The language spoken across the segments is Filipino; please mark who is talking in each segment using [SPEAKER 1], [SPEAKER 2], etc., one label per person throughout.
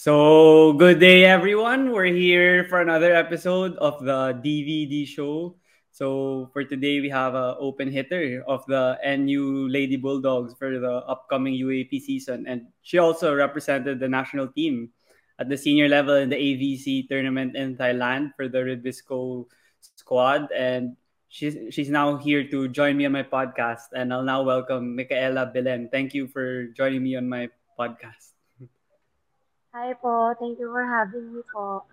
[SPEAKER 1] So, good day everyone. We're here for another episode of the DVD show. So, for today we have an open hitter of the NU Lady Bulldogs for the upcoming UAP season and she also represented the national team at the senior level in the AVC tournament in Thailand for the Ribisco squad and she's she's now here to join me on my podcast and I'll now welcome Micaela Belen. Thank you for joining me on my podcast.
[SPEAKER 2] Hi po. Thank you for having me po.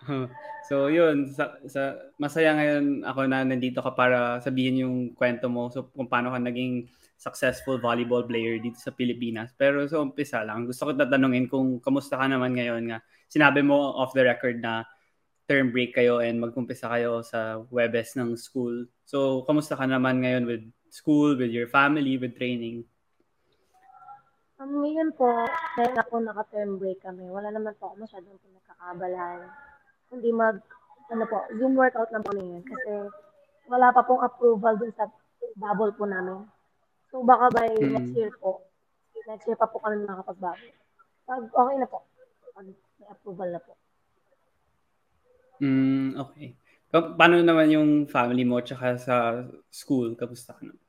[SPEAKER 1] so yun, sa, sa, masaya ngayon ako na nandito ka para sabihin yung kwento mo so kung paano ka naging successful volleyball player dito sa Pilipinas. Pero sa so, umpisa lang, gusto ko tatanungin kung kamusta ka naman ngayon nga. Sinabi mo off the record na term break kayo and magkumpisa kayo sa Webes ng school. So, kamusta ka naman ngayon with school, with your family, with training?
[SPEAKER 2] Um, ngayon po, dahil ako naka-term break kami, wala naman po ako masyadong pinagkakabalahan. Hindi mag, ano po, Zoom workout lang po ngayon. Kasi wala pa pong approval dun sa bubble po namin. So baka by mm-hmm. next year po, next year pa po kami makakapag-bubble. Pag okay na po, pag may approval na po.
[SPEAKER 1] Mm, okay. Paano naman yung family mo tsaka sa school? Kamusta ka naman?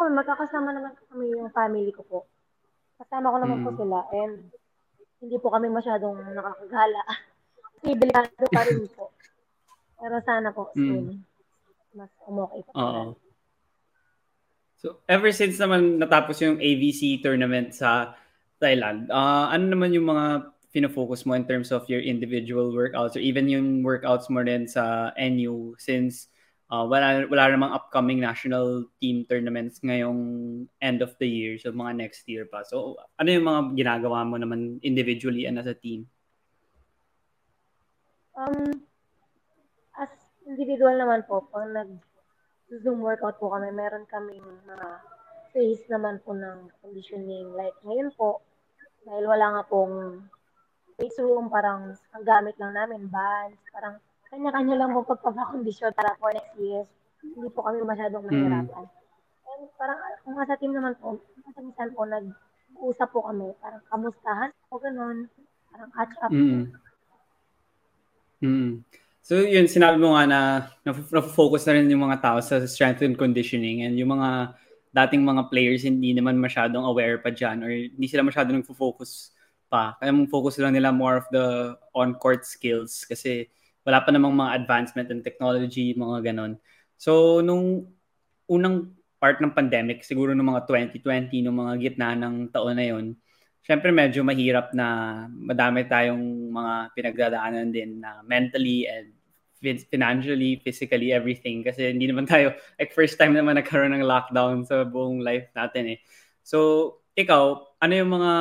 [SPEAKER 2] Po kami. Magkakasama naman po kami yung family ko po. Kasama ko naman mm. po sila. And hindi po kami masyadong nakakagala. Kasi delikado pa rin po. Pero sana po mm. soon. Mm. Mas umokay pa.
[SPEAKER 1] Oo. So, ever since naman natapos yung AVC tournament sa Thailand, uh, ano naman yung mga fino-focus mo in terms of your individual workouts or even yung workouts mo rin sa NU since uh, wala, wala namang upcoming national team tournaments ngayong end of the year, so mga next year pa. So, ano yung mga ginagawa mo naman individually and as a team?
[SPEAKER 2] Um, as individual naman po, pag nag-zoom workout po kami, meron kaming mga phase naman po ng conditioning. Like ngayon po, dahil wala nga pong phase room, parang ang gamit lang namin, bands, parang kanya-kanya lang po pagpapakondisyon para for next year. Hindi po kami masyadong hmm. mahirapan. Mm. And parang kung sa team naman po, minsan po nag-usap po kami, parang kamustahan po ganun, parang catch up. Mm.
[SPEAKER 1] Mm. So yun, sinabi mo nga na na-focus na rin yung mga tao sa strength and conditioning and yung mga dating mga players hindi naman masyadong aware pa dyan or hindi sila masyadong nag-focus pa. Kaya mong focus lang nila more of the on-court skills kasi wala pa namang mga advancement in technology, mga ganon. So, nung unang part ng pandemic, siguro nung mga 2020, nung mga gitna ng taon na yon, syempre medyo mahirap na madami tayong mga pinagdadaanan din na mentally and financially, physically, everything. Kasi hindi naman tayo, like first time naman nagkaroon ng lockdown sa buong life natin eh. So, ikaw, ano yung mga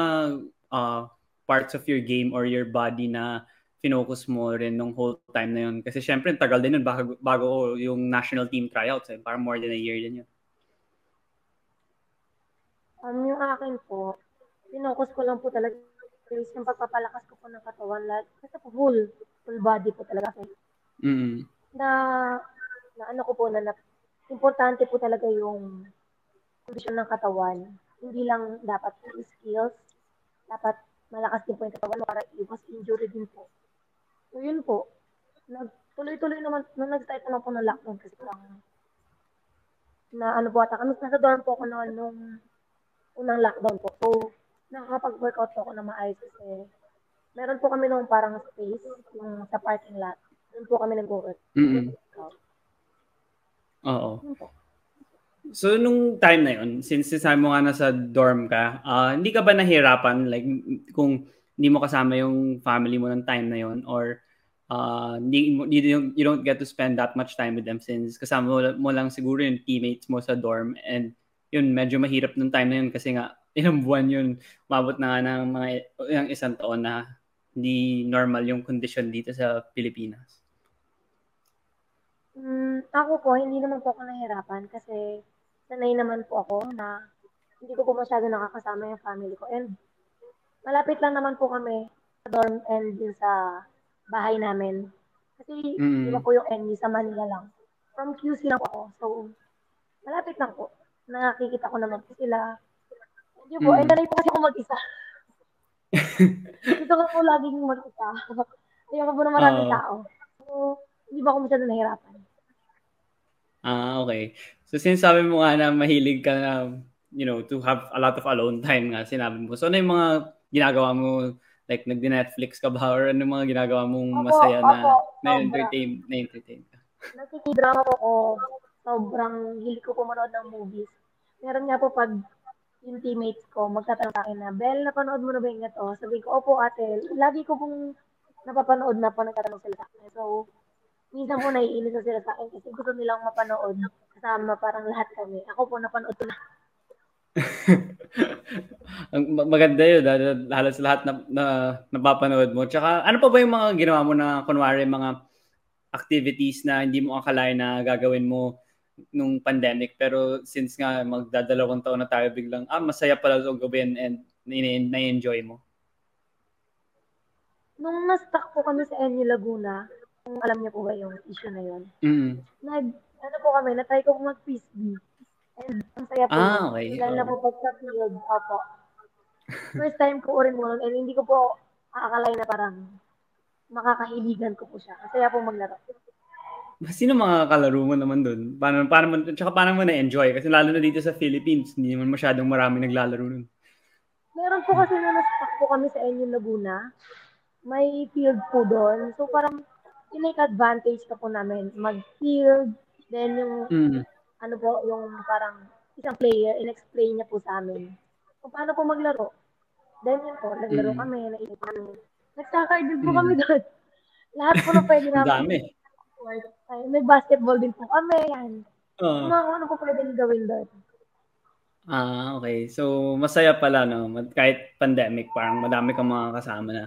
[SPEAKER 1] uh, parts of your game or your body na finocus mo rin nung whole time na yun? Kasi syempre, tagal din yun bago, bago yung national team tryouts. Eh. Parang more than a year din yun.
[SPEAKER 2] Um, yung akin po, finocus ko lang po talaga is yung pagpapalakas ko po ng katawan. Lahat, kasi po full, full body po talaga.
[SPEAKER 1] Mm-hmm.
[SPEAKER 2] Na, na ano ko po na, na importante po talaga yung kondisyon ng katawan. Hindi lang dapat skills, dapat malakas din po yung katawan para iwas injury din po. So, yun po. Nagtuloy-tuloy naman, nung nag-start naman po ng lockdown kasi lang, na ano po ata, kami nasa dorm po ako noon nung unang lockdown po. So, nakakapag-workout po ako na maayos kasi meron po kami nung parang space yung sa parking lot. Doon po kami nag-workout.
[SPEAKER 1] Mm-hmm. Oo. So, nung time na yun, since sabi mo nga nasa dorm ka, uh, hindi ka ba nahirapan? Like, kung hindi mo kasama yung family mo ng time na yon or uh, you, you don't get to spend that much time with them since kasama mo, lang siguro yung teammates mo sa dorm and yun, medyo mahirap nung time na yun kasi nga ilang buwan yun, mabot na nga ng mga yung isang taon na hindi normal yung condition dito sa Pilipinas.
[SPEAKER 2] Mm, ako po, hindi naman po ako nahirapan kasi sanay naman po ako na hindi ko po masyado nakakasama yung family ko. And malapit lang naman po kami sa dorm and din sa bahay namin. Kasi
[SPEAKER 1] Mm.
[SPEAKER 2] di ba po yung NU sa Manila lang. From QC lang po ako. So, malapit lang po. Nakikita ko naman po sila. Yun po,
[SPEAKER 1] Mm.
[SPEAKER 2] nanay po kasi ako mag-isa. Gusto ko po laging mag-isa. Ayoko po na maraming
[SPEAKER 1] Oo.
[SPEAKER 2] tao. So, hindi ba ako masyado nahirapan?
[SPEAKER 1] Ah, okay. So since sabi mo nga na mahilig ka na, you know, to have a lot of alone time nga, sinabi mo. So ano yung mga ginagawa mo? Like, nagdi-Netflix ka ba? Or ano mga ginagawa mong masaya na,
[SPEAKER 2] opo,
[SPEAKER 1] na entertain, na entertain ka?
[SPEAKER 2] Nakikidrama po ako. Sobrang hilig ko po manood ng movies. Meron nga po pag yung teammates ko, magtatanong sa akin na, Bel, napanood mo na ba yung ito? Sabi ko, opo ate. Lagi ko pong napapanood na po nagtatanong sila sa akin. So, minsan po naiinis na sila sa akin kasi gusto nilang mapanood kasama parang lahat kami. Ako po napanood ko na.
[SPEAKER 1] Ang ma- maganda yun, dahil halos lahat na, na napapanood mo. Tsaka, ano pa ba yung mga ginawa mo na, kunwari, mga activities na hindi mo akalain na gagawin mo nung pandemic. Pero since nga magdadalawang taon na tayo biglang, ah, masaya pala itong gawin and na- na-enjoy mo.
[SPEAKER 2] Nung na-stuck po kami sa NU Laguna, kung alam niyo po ba yung issue na yun,
[SPEAKER 1] Mm.
[SPEAKER 2] nag, ano po kami, natry ko po mag-frisbee. And ang saya po.
[SPEAKER 1] Ah, okay.
[SPEAKER 2] Lalo na po pag sa field. Opo. First time ko rin mo nun, and hindi ko po aakalain na parang makakahiligan ko po siya. Ang saya po maglaro.
[SPEAKER 1] Sino mga kalaro mo naman doon? Paano, paano tsaka paano mo na-enjoy? Kasi lalo na dito sa Philippines, hindi naman masyadong marami naglalaro nun.
[SPEAKER 2] Meron po kasi na na-stuck po kami sa NU Laguna. May field po doon. So parang tinake advantage na po namin. Mag-field, then yung
[SPEAKER 1] Mm.
[SPEAKER 2] Ano po, yung parang isang player, in-explain niya po sa amin kung paano po maglaro. Then yun po, naglaro
[SPEAKER 1] Mm.
[SPEAKER 2] kami, nainip kami. Nag-soccer din po
[SPEAKER 1] Mm.
[SPEAKER 2] kami doon. Lahat po na pwede
[SPEAKER 1] Ang
[SPEAKER 2] namin.
[SPEAKER 1] dami.
[SPEAKER 2] Ay, may basketball din po kami. Yan.
[SPEAKER 1] Oo.
[SPEAKER 2] Mga ano po pwede gawin doon.
[SPEAKER 1] Ah, okay. So, masaya pala, no? Kahit pandemic, parang madami kang mga kasama na,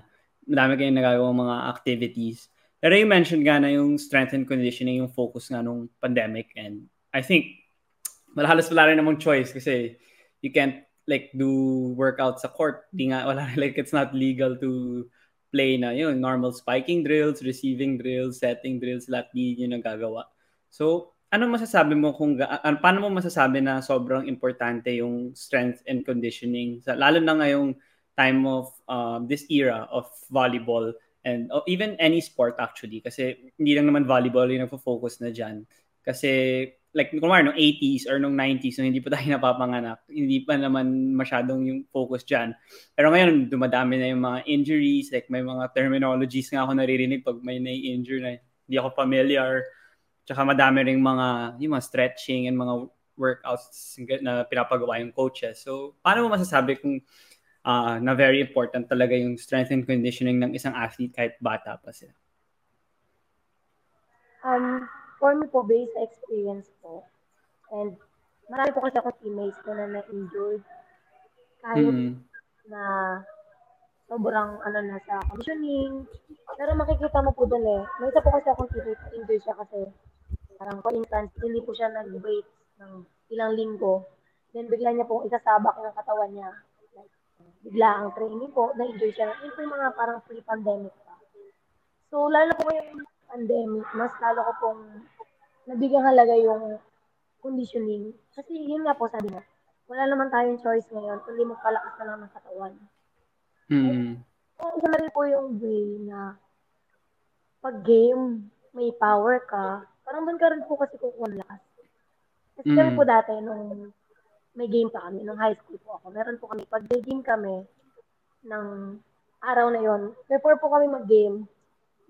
[SPEAKER 1] madami kayong nagagawa mga activities. Pero you mentioned nga na yung strength and conditioning, yung focus nga nung pandemic. And I think, malahalos wala rin namang choice kasi you can't like do workout sa court. Di nga, wala, like it's not legal to play na yun, normal spiking drills, receiving drills, setting drills, lahat di yun nagagawa. So, ano masasabi mo kung ano, paano mo masasabi na sobrang importante yung strength and conditioning sa lalo na ngayong time of um, this era of volleyball and oh, even any sport actually kasi hindi lang naman volleyball yung nagfo-focus na diyan kasi like kung no 80s or nung 90s nung hindi pa tayo napapanganak hindi pa naman masyadong yung focus diyan pero ngayon dumadami na yung mga injuries like may mga terminologies nga ako naririnig pag may na-injure na hindi ako familiar Tsaka madami ring mga, yung mga stretching and mga workouts na pinapagawa yung coaches. So, paano mo masasabi kung uh, na very important talaga yung strength and conditioning ng isang athlete kahit bata pa sila?
[SPEAKER 2] Um, for me po, based sa experience po, and marami po kasi ako teammates ko na na-injured. Kahit
[SPEAKER 1] Mm.
[SPEAKER 2] na sobrang ano na sa conditioning. Pero makikita mo po doon eh. May isa po kasi akong teammate na injured siya kasi parang for instance, hindi po siya nag-wait ng ilang linggo. Then bigla niya po isasabak ng katawan niya. Like, bigla ang training po, na-injure siya. Po yung mga parang pre-pandemic pa. So, lalo po yung pandemic, mas lalo ko pong nabigang halaga yung conditioning. Kasi yun nga po sabi niya, wala naman tayong choice ngayon, kundi magpalakas na lang ng katawan.
[SPEAKER 1] Mm.
[SPEAKER 2] So, isa na rin po yung way na pag game, may power ka, parang doon ka rin po kasi kukuha ng lakas. Kasi
[SPEAKER 1] Mm.
[SPEAKER 2] kami po dati, nung may game pa kami, nung high school po ako, meron po kami, pag may game kami, ng araw na yon before po kami mag-game,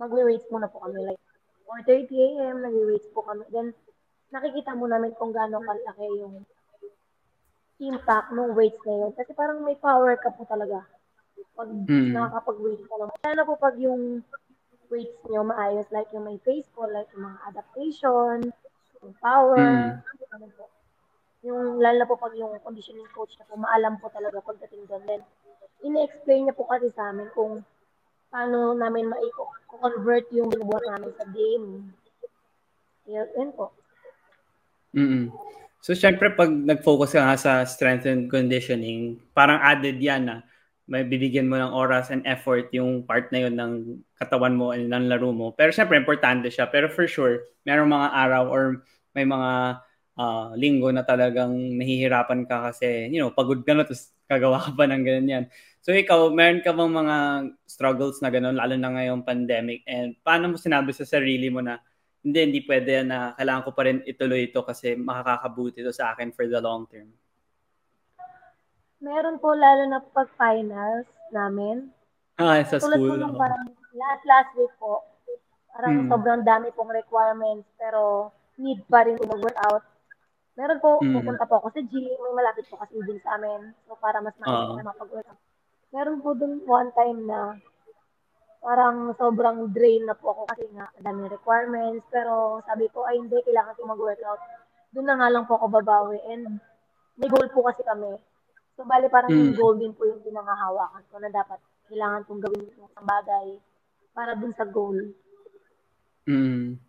[SPEAKER 2] magwe-weights muna po kami. Like, 4.30 a.m., nagwe-weights po kami. Then, nakikita mo namin kung gaano kalaki yung impact ng weights na yun. Kasi parang may power ka po talaga pag
[SPEAKER 1] Mm.
[SPEAKER 2] nakakapag-weight ka naman. Sana po pag yung weights nyo maayos, like yung may face ko, like yung mga adaptation, yung power, ano po. Yung lalo na po pag yung conditioning coach na po, maalam po talaga pagdating doon. Then, ine-explain niya po kasi sa amin kung paano namin ma-convert yung binubuhat namin sa game. Yun, yun po.
[SPEAKER 1] Mm. So, syempre, pag nag-focus ka nga sa strength and conditioning, parang added yan na may bibigyan mo ng oras and effort yung part na yun ng katawan mo and ng laro mo. Pero syempre, importante siya. Pero for sure, merong mga araw or may mga uh, linggo na talagang nahihirapan ka kasi, you know, pagod ka na, tapos kagawa ka pa ng ganyan. So ikaw, meron ka bang mga struggles na gano'n, lalo na ngayong pandemic? And paano mo sinabi sa sarili mo na, hindi, hindi pwede na kailangan ko pa rin ituloy ito kasi makakakabuti ito sa akin for the long term?
[SPEAKER 2] Meron po lalo na pag finals namin.
[SPEAKER 1] Ah, sa
[SPEAKER 2] Tulad
[SPEAKER 1] school.
[SPEAKER 2] Tulad po nung parang last, last week po, parang hmm. sobrang dami pong requirements pero need pa rin mag-workout. Meron po, hmm. pupunta po ako sa gym, may malapit po kasi gym sa amin. So para mas makikita uh. na mapag-workout. Meron po dun one time na parang sobrang drain na po ako kasi nga dami requirements. Pero sabi ko, ay hindi, kailangan ko mag-workout. Doon na nga lang po ako babawi. And may goal po kasi kami. So, bali parang mm. yung goal din po yung pinangahawakan ko na dapat kailangan kong gawin yung isang bagay para dun sa goal.
[SPEAKER 1] Mm.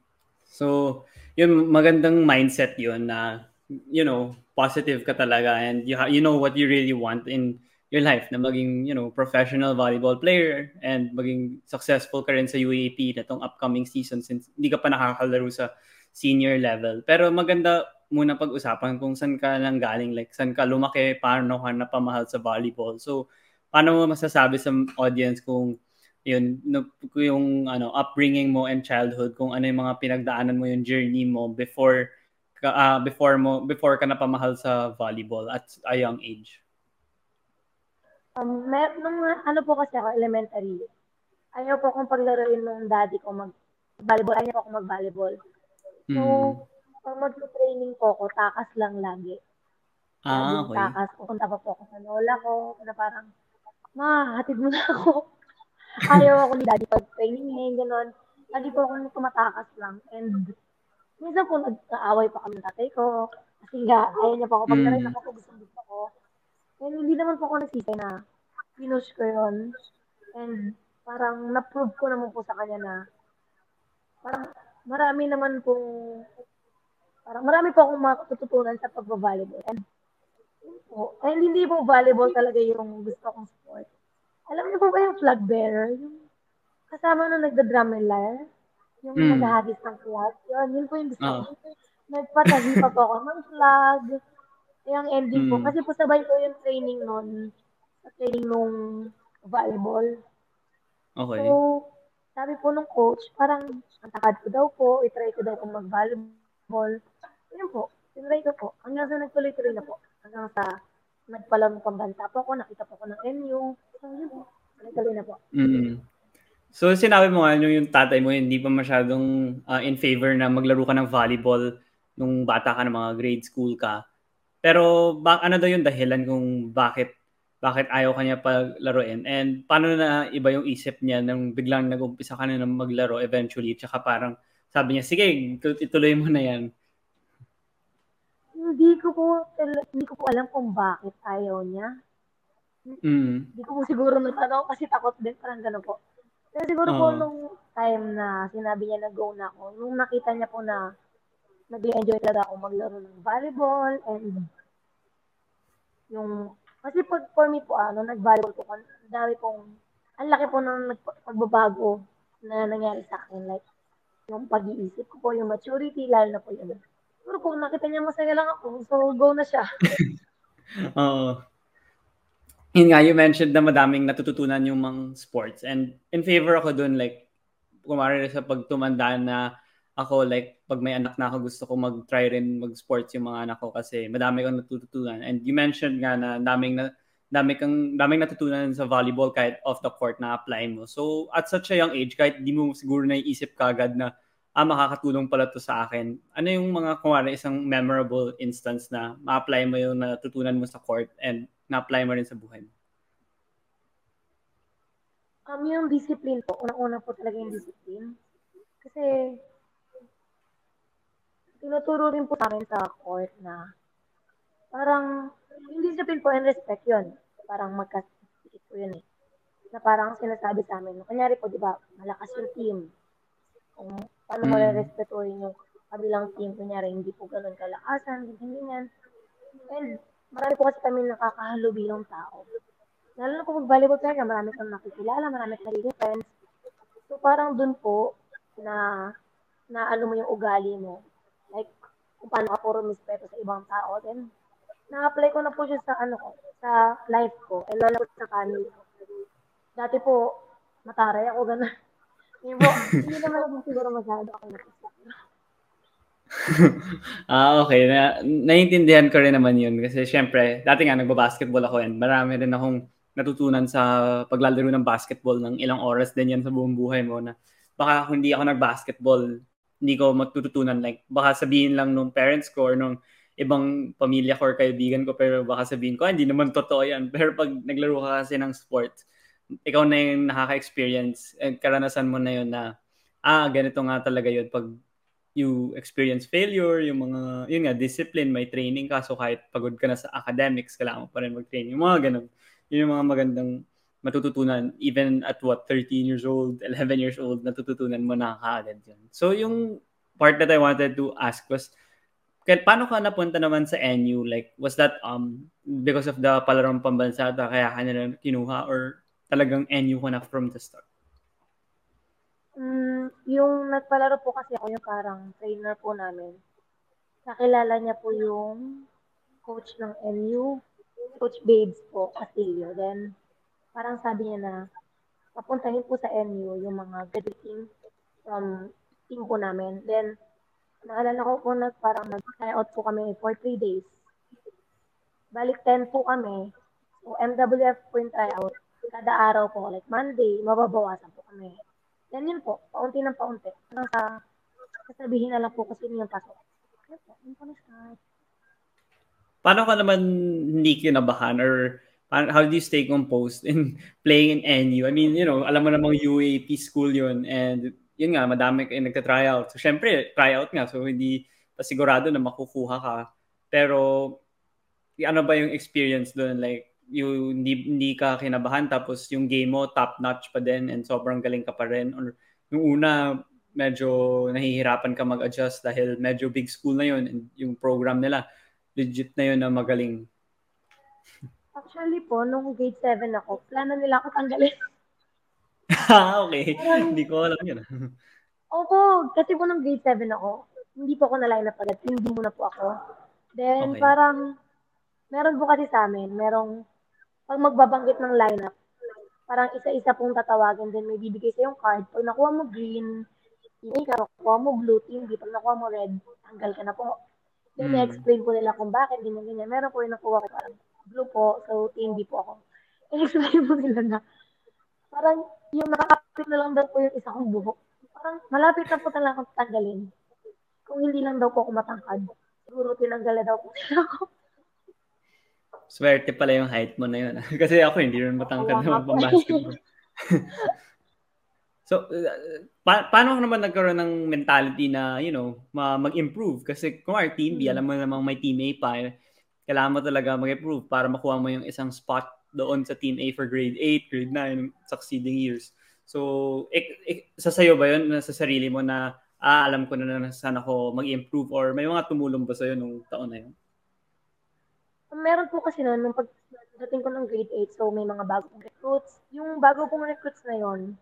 [SPEAKER 1] So, yun, magandang mindset yun na, you know, positive ka talaga and you, ha- you know what you really want in your life na maging, you know, professional volleyball player and maging successful ka rin sa UAP na tong upcoming season since hindi ka pa nakakalaro sa senior level. Pero maganda muna pag-usapan kung saan ka lang galing, like saan ka lumaki, paano ka napamahal sa volleyball. So, paano mo masasabi sa audience kung yun, yung ano, upbringing mo and childhood, kung ano yung mga pinagdaanan mo yung journey mo before ka, uh, before mo before ka napamahal sa volleyball at a young age?
[SPEAKER 2] Um, may, nung ano po kasi ako, elementary, ayaw po akong paglaruin ng daddy ko mag-volleyball. Ayaw po akong mag-volleyball. So, mm. pag mag-training po ako, takas lang lagi.
[SPEAKER 1] Ah, okay.
[SPEAKER 2] Takas. Pupunta pa po ako sa lola ko, na parang, ma, hatid mo na ako. ayaw ako ni daddy pag training ngayon, gano'n. Lagi po ako tumatakas lang. And, minsan po nag-aaway pa kami ng tatay ko. Kasi nga, ayaw niya pa ako pag-train mm. ako, gusto. And hindi naman po ako nagsisi na pinush ko yun. And parang na-prove ko naman po sa kanya na parang marami naman pong parang marami po akong matututunan sa pagbabalibol. And po, and hindi po volleyball talaga yung gusto kong sport. Alam niyo po ba yung flag bearer? Yung kasama nung nagda-drum and lyre? Yung mm. naghahagis ng flag? Yun, yun po yung gusto ko. Oh. Nagpatahi pa po ako ng flag. Yung ending po. Hmm. Kasi po sabay ko yung training. Sa training nung volleyball.
[SPEAKER 1] Okay.
[SPEAKER 2] So, sabi po nung coach, parang ang takad ko daw po, itry ko daw kung mag-volleyball. Yun po, tinry ko po. Hanggang sa nagtuloy-tuloy na po. Hanggang sa nagpalang pambanta po ako, nakita po ko ng MU. So, yun po. Tuloy na po.
[SPEAKER 1] Mm. So, sinabi mo nga, yung tatay mo, hindi pa masyadong uh, in favor na maglaro ka ng volleyball nung bata ka ng mga grade school ka. Pero ba, ano daw yung dahilan kung bakit bakit ayaw kanya paglaruin? And paano na iba yung isip niya nang biglang nag-umpisa ka na maglaro eventually? Tsaka parang sabi niya sige ituloy mo na yan.
[SPEAKER 2] Hindi ko po hindi ko po alam kung bakit ayaw niya.
[SPEAKER 1] Mm.
[SPEAKER 2] hindi ko po siguro natanong kasi takot din parang gano'n po. Pero siguro uh. po nung time na sinabi niya na go na ako nung nakita niya po na nag-enjoy talaga ako maglaro ng volleyball and yung kasi pag for me po ano nag-volleyball po ang dami pong ang laki po ng pagbabago na nangyari sa akin like yung pag-iisip ko po yung maturity lalo na po yun pero kung nakita niya masaya lang ako so go na siya.
[SPEAKER 1] Oo. Yun nga, you mentioned na madaming natututunan yung mga sports. And in favor ako dun, like, kumari sa pagtumanda na ako like pag may anak na ako gusto ko mag-try rin mag-sports yung mga anak ko kasi madami kang natututunan. And you mentioned nga na daming na dami kang daming natutunan sa volleyball kahit off the court na apply mo. So at such a young age kahit di mo siguro naiisip kagad na ah makakatulong pala to sa akin. Ano yung mga kumari isang memorable instance na ma-apply mo yung natutunan mo sa court and na-apply mo rin sa buhay mo?
[SPEAKER 2] Um, yung discipline po. Unang-una po talaga yung discipline. Kasi tinuturo rin po namin sa court na parang hindi discipline po and respect yun. Parang magkasikit po yun eh. Na parang sinasabi sa amin, kunyari po, di ba, malakas yung team. Kung paano mo mm. respetuhin yung kabilang team, kunyari, hindi po ganun kalakasan, ganyan, ganyan. And marami po kasi kami nakakahalubilong tao. Lalo na kung mag-volleyball player, marami kang nakikilala, marami kang nagiging friends. So parang dun po, na na ano mo yung ugali mo. Like, kung paano ka puro mispeto sa ibang tao. Then, na-apply ko na po siya sa ano ko, sa life ko, and lalo sa family ko. Dati po, mataray ako gano'n. Hindi hindi naman siguro masyado ako nakasama.
[SPEAKER 1] ah, okay. Na, naiintindihan ko rin naman yun. Kasi syempre, dati nga nagbabasketball ako and marami rin akong natutunan sa paglalaro ng basketball ng ilang oras din yan sa buong buhay mo na baka kung hindi ako nag-basketball, hindi ko matututunan. Like, baka sabihin lang nung parents ko or nung ibang pamilya ko or kaibigan ko pero baka sabihin ko, ah, hindi naman totoo yan. Pero pag naglaro ka kasi ng sports, ikaw na yung nakaka-experience and karanasan mo na yun na ah, ganito nga talaga yun pag you experience failure, yung mga, yun nga, discipline, may training ka, so kahit pagod ka na sa academics, kailangan mo pa rin mag-training. Mga ganun. Yun yung mga magandang matututunan, even at what, 13 years old, 11 years old, natututunan mo na kaagad yun. So yung part that I wanted to ask was, kaya, paano ka napunta naman sa NU? Like, was that um because of the palarong pambansa kaya ka na kinuha or talagang NU ka na from the start?
[SPEAKER 2] Mm, yung nagpalaro po kasi ako yung parang trainer po namin. Nakilala niya po yung coach ng NU, Coach Babes po, Castillo. Then, parang sabi niya na papuntahin po sa NU yung mga graduating from team po namin. Then, naalala ko po na parang nag-try out po kami for 3 days. Balik 10 po kami. So, MWF po yung try out. Kada araw po, like Monday, mababawasan po kami. Yan yun po, paunti ng paunti. Hanggang sa sasabihin na lang po kasi yung pasok. Kaya po, yun po na-start.
[SPEAKER 1] Paano ka naman hindi kinabahan or how do you stay composed in playing in NU? I mean, you know, alam mo namang UAP school yun and yun nga, madami kayo nagta-tryout. So, syempre, tryout nga. So, hindi pa sigurado na makukuha ka. Pero, ano ba yung experience doon? Like, yung hindi, hindi ka kinabahan tapos yung game mo top notch pa din and sobrang galing ka pa rin or yung una medyo nahihirapan ka mag-adjust dahil medyo big school na yun and yung program nila legit na yun na magaling
[SPEAKER 2] Actually po, nung grade 7 ako, plano nila ako tanggalin.
[SPEAKER 1] ah, okay. hindi ko alam yun.
[SPEAKER 2] Opo, kasi po nung grade 7 ako, hindi po ako na-line up agad. Hindi muna po ako. Then, okay. parang, meron po kasi sa amin, merong pag magbabanggit ng lineup, parang isa-isa pong tatawagin, then may bibigay sa yung card. Pag nakuha mo green, team ka, nakuha mo blue, team B. Pag nakuha mo red, tanggal ka na po. Then, mm. explain ko nila kung bakit, ganyan, ganyan. Meron po yung nakuha ko parang blue po, so B po ako. I-explain mo nila na, parang yung nakakapit na lang daw po yung isa kong buhok. Parang malapit na po talaga akong tanggalin. Kung hindi lang daw po ako matangkad, siguro tinanggal na daw po nila ako.
[SPEAKER 1] Swerte pala yung height mo na yun. Kasi ako hindi rin matangkad na basketball. so, uh, pa- paano naman nagkaroon ng mentality na, you know, ma- mag-improve? Kasi kung our team B, hmm. alam mo namang may team A pa, kailangan mo talaga mag-improve para makuha mo yung isang spot doon sa team A for grade 8, grade 9, succeeding years. So, ik- ik- sa sayo ba yun, sa sarili mo na, ah, alam ko na na saan ako mag-improve or may mga tumulong ba sa'yo nung taon na yun?
[SPEAKER 2] meron po kasi noon, nung pagdating ko ng grade 8, so may mga bagong recruits. Yung bago pong recruits na yon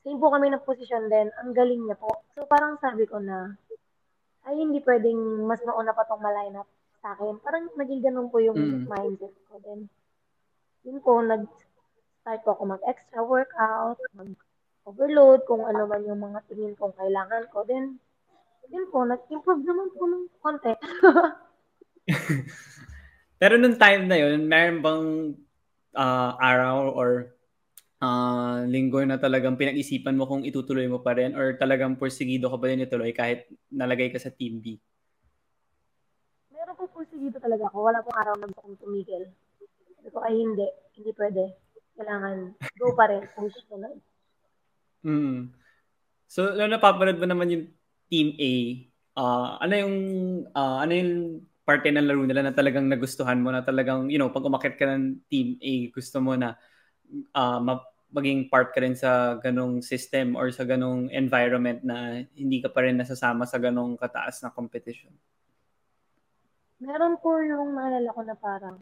[SPEAKER 2] same po kami ng position din, ang galing niya po. So parang sabi ko na, ay hindi pwedeng mas mauna pa tong maline up sa akin. Parang naging ganun po yung mm. mindset ko. Then, yun po, nag-start po ako mag-extra workout, mag-overload, kung ano man yung mga tingin kong kailangan ko. Then, yun po, nag-improve naman po ng konti.
[SPEAKER 1] Pero nung time na yun, meron bang uh, araw or uh, linggo na talagang pinag-isipan mo kung itutuloy mo pa rin or talagang porsigido ka pa rin ituloy kahit nalagay ka sa Team B?
[SPEAKER 2] Porsigido talaga ako. Wala pong araw na gusto kong tumigil. Sabi ko, ay hindi. Hindi pwede. Kailangan go pa rin kung susunod.
[SPEAKER 1] Mm. So, nung napapanood mo naman yung Team A, uh, ano yung uh, ano yung parte ng laro nila na talagang nagustuhan mo na talagang, you know, pag umakit ka ng Team A, gusto mo na uh, maging part ka rin sa ganong system or sa ganong environment na hindi ka pa rin nasasama sa ganong kataas na competition?
[SPEAKER 2] Meron po yung naalala ko na parang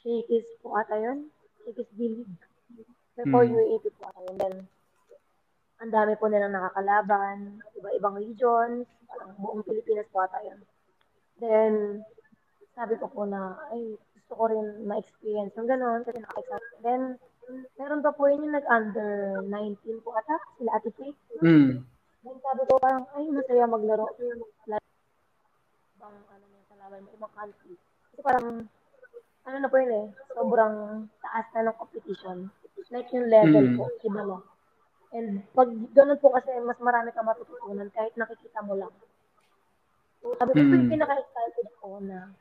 [SPEAKER 2] Shakey's po ata yun. Shakey's D-League. Before
[SPEAKER 1] Hmm.
[SPEAKER 2] UAAP po ata yun. Then, ang dami po nilang nakakalaban. Iba-ibang regions. Parang buong Pilipinas po ata yun. Then, sabi ko po na, ay, gusto ko rin ma-experience yung gano'n kasi nakaka-excite. Then, meron pa po yun yung nag-under 19 po ata, sila Ate Faith.
[SPEAKER 1] Mm.
[SPEAKER 2] Then sabi ko parang, ay, masaya maglaro. Lalo, kalaban mo, ibang country. Kasi parang, ano na po yun eh, sobrang taas na ng competition. Like yung level
[SPEAKER 1] Mm.
[SPEAKER 2] po, iba na. And pag ganun po kasi, mas marami ka matututunan kahit nakikita mo lang. So, sabi ko,
[SPEAKER 1] Mm.
[SPEAKER 2] pinaka-excited ko na,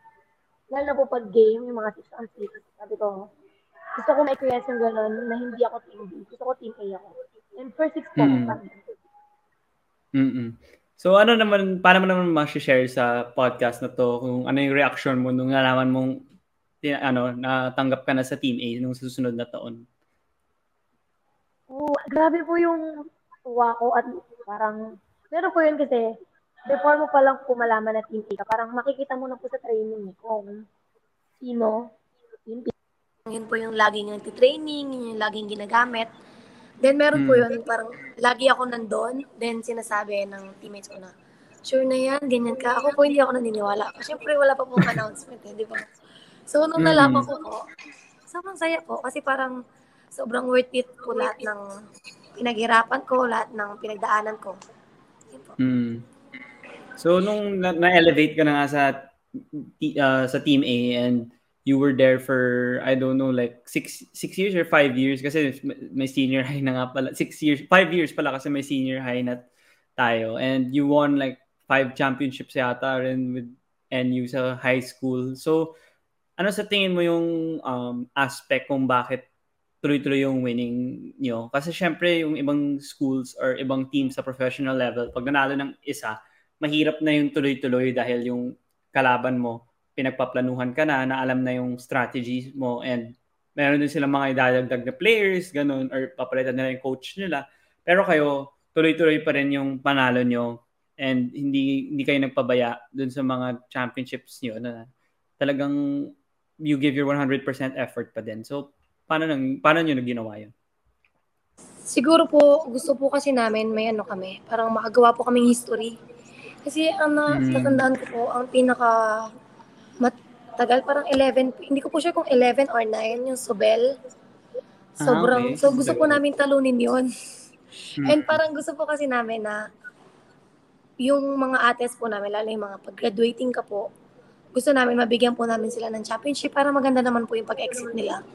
[SPEAKER 2] lalo na po pag game, yung mga 6 on 6, sabi ko, gusto ko ma-experience yung gano'n na hindi ako team B. Gusto ko team A ako. And first 6 po,
[SPEAKER 1] Mm.
[SPEAKER 2] ako.
[SPEAKER 1] So ano naman, paano mo naman ma-share sa podcast na to kung ano yung reaction mo nung nalaman mong ano, natanggap ka na sa Team A nung susunod na taon?
[SPEAKER 2] Oo, grabe po yung tuwa ko at parang, meron po yun kasi, before mo palang po malaman na team A ka, parang makikita mo na po sa training eh, kung sino, yun, yun po yung laging nagtitraining, yun yung laging ginagamit. Then meron po
[SPEAKER 1] Hmm.
[SPEAKER 2] yun, parang lagi ako nandun, then sinasabi ng teammates ko na, sure na yan, ganyan ka. Ako po hindi ako naniniwala. Siyempre wala pa pong announcement eh, di ba? So nung nalaman ko po, sobrang saya po kasi parang sobrang worth it po lahat ng pinaghirapan ko, lahat ng pinagdaanan ko. Po.
[SPEAKER 1] Mm. So nung na- na-elevate ka na nga sa ti- uh, sa Team A and you were there for I don't know like six six years or five years? Kasi may senior high na nga pala. Six years five years pala kasi may senior high na tayo. And you won like five championships yata rin with NU sa high school. So ano sa tingin mo yung um, aspect kung bakit tuloy-tuloy yung winning nyo? Kasi syempre yung ibang schools or ibang teams sa professional level pag nanalo ng isa mahirap na yung tuloy-tuloy dahil yung kalaban mo pinagpaplanuhan ka na, na alam na yung strategies mo and meron din silang mga idadagdag na players, ganun, or papalitan nila yung coach nila. Pero kayo, tuloy-tuloy pa rin yung panalo nyo and hindi hindi kayo nagpabaya dun sa mga championships nyo na talagang you give your 100% effort pa din. So, paano, nang, paano nyo naginawa yun?
[SPEAKER 2] Siguro po, gusto po kasi namin may ano kami, parang makagawa po kaming history. Kasi ang
[SPEAKER 1] Mm.
[SPEAKER 2] natatandaan ko po, ang pinaka matagal, parang 11, hindi ko po sure kung 11 or 9, yung Sobel. Sobrang,
[SPEAKER 1] Ah, okay.
[SPEAKER 2] so gusto po namin talunin yon
[SPEAKER 1] Mm.
[SPEAKER 2] And parang gusto po kasi namin na yung mga ates po namin, lalo yung mga pag-graduating ka po, gusto namin mabigyan po namin sila ng championship para maganda naman po yung pag-exit nila.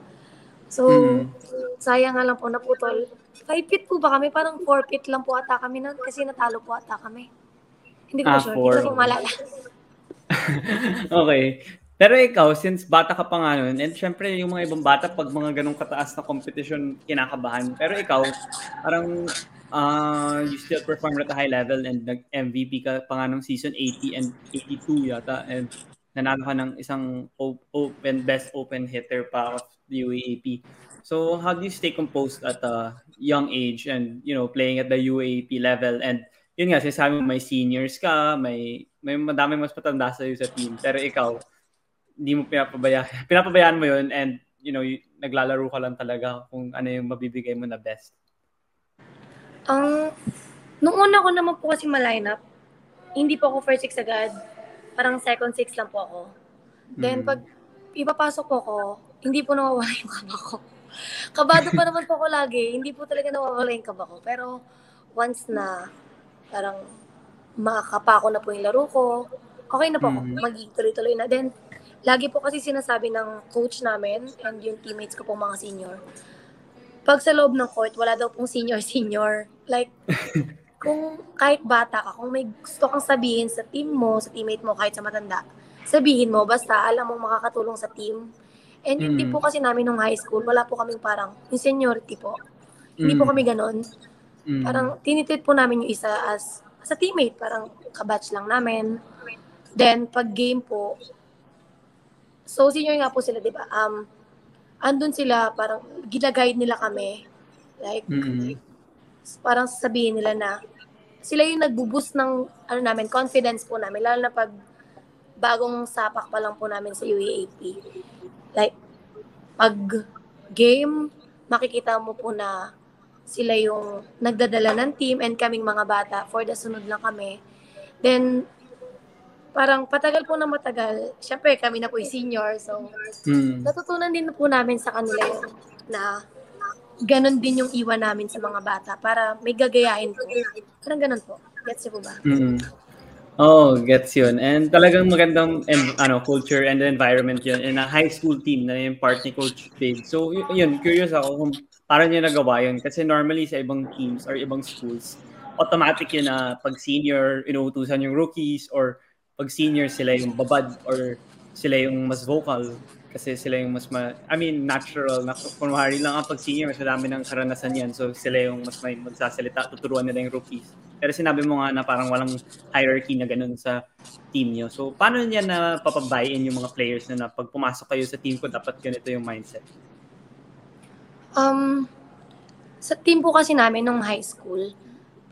[SPEAKER 2] So,
[SPEAKER 1] Mm.
[SPEAKER 2] sayang nga lang po naputol. Five feet po ba kami? Parang four feet lang po ata kami nun kasi natalo po ata kami. Hindi ko
[SPEAKER 1] Ah,
[SPEAKER 2] sure. Hindi ko malala.
[SPEAKER 1] okay. Pero ikaw, since bata ka pa nga nun, and syempre yung mga ibang bata, pag mga ganong kataas na competition, kinakabahan. Pero ikaw, parang uh, you still perform at a high level and nag-MVP ka pa nga nung season 80 and 82 yata. And nanalo ka ng isang op- open, best open hitter pa of the UAAP. So how do you stay composed at a young age and, you know, playing at the UAAP level and yun nga, sinasabi mo, may seniors ka, may may madami mas patanda sa sa team. Pero ikaw, hindi mo pinapabayaan. Pinapabayaan mo yun and, you know, y- naglalaro ka lang talaga kung ano yung mabibigay mo na best.
[SPEAKER 2] Ang, nung una ko naman po kasi ma-line up, hindi po ako first six agad. Parang second six lang po ako. Then
[SPEAKER 1] Mm.
[SPEAKER 2] pag ipapasok po ako, hindi po nawawala yung kaba ko. Kabado pa naman po ako lagi. Hindi po talaga nawawala yung kaba ko. Pero once na parang makakapa ko na po yung laro ko, okay na po ako.
[SPEAKER 1] Mm.
[SPEAKER 2] Magiging tuloy-tuloy na. Then, lagi po kasi sinasabi ng coach namin and yung teammates ko po mga senior, pag sa loob ng court, wala daw pong senior-senior. Like, kung kahit bata ka, kung may gusto kang sabihin sa team mo, sa teammate mo, kahit sa matanda, sabihin mo, basta alam mong makakatulong sa team. And yung
[SPEAKER 1] Mm.
[SPEAKER 2] team po kasi namin nung high school, wala po kaming parang, yung seniority po. Hindi po
[SPEAKER 1] Mm.
[SPEAKER 2] kami ganon.
[SPEAKER 1] Mm.
[SPEAKER 2] Parang tinitreat po namin yung isa as, as a teammate, parang kabatch lang namin. Then, pag game po, so senior nga po sila, di ba? Um, andun sila, parang ginaguide nila kami. Like,
[SPEAKER 1] Mm-mm.
[SPEAKER 2] parang sabihin nila na sila yung nagbuboost ng ano namin, confidence po namin, lalo na pag bagong sapak pa lang po namin sa UAAP. Like, pag game, makikita mo po na sila yung nagdadala ng team and kaming mga bata for the sunod lang kami. Then, parang patagal po na matagal, syempre kami na po yung senior, so
[SPEAKER 1] Mm.
[SPEAKER 2] natutunan din po namin sa kanila yun na ganon din yung iwan namin sa mga bata para may gagayahin po. Parang ganon po. Gets po ba?
[SPEAKER 1] Mm. Oh, gets yun. And talagang magandang em- ano culture and environment yun in a high school team na yung part ni Coach Dave. So, yun, curious ako kung paano niya nagawa yun. Kasi normally sa ibang teams or ibang schools, automatic yun na pag senior, inuutusan yung rookies or pag senior sila yung babad or sila yung mas vocal kasi sila yung mas ma I mean natural na kunwari lang ang pag senior mas madami ng karanasan yan. So sila yung mas may magsasalita tuturuan nila yung rookies. Pero sinabi mo nga na parang walang hierarchy na ganun sa team nyo. So paano niya na papabayin yung mga players na, na pag pumasok kayo sa team ko dapat ganito yung mindset
[SPEAKER 2] Um, sa team po kasi namin nung high school,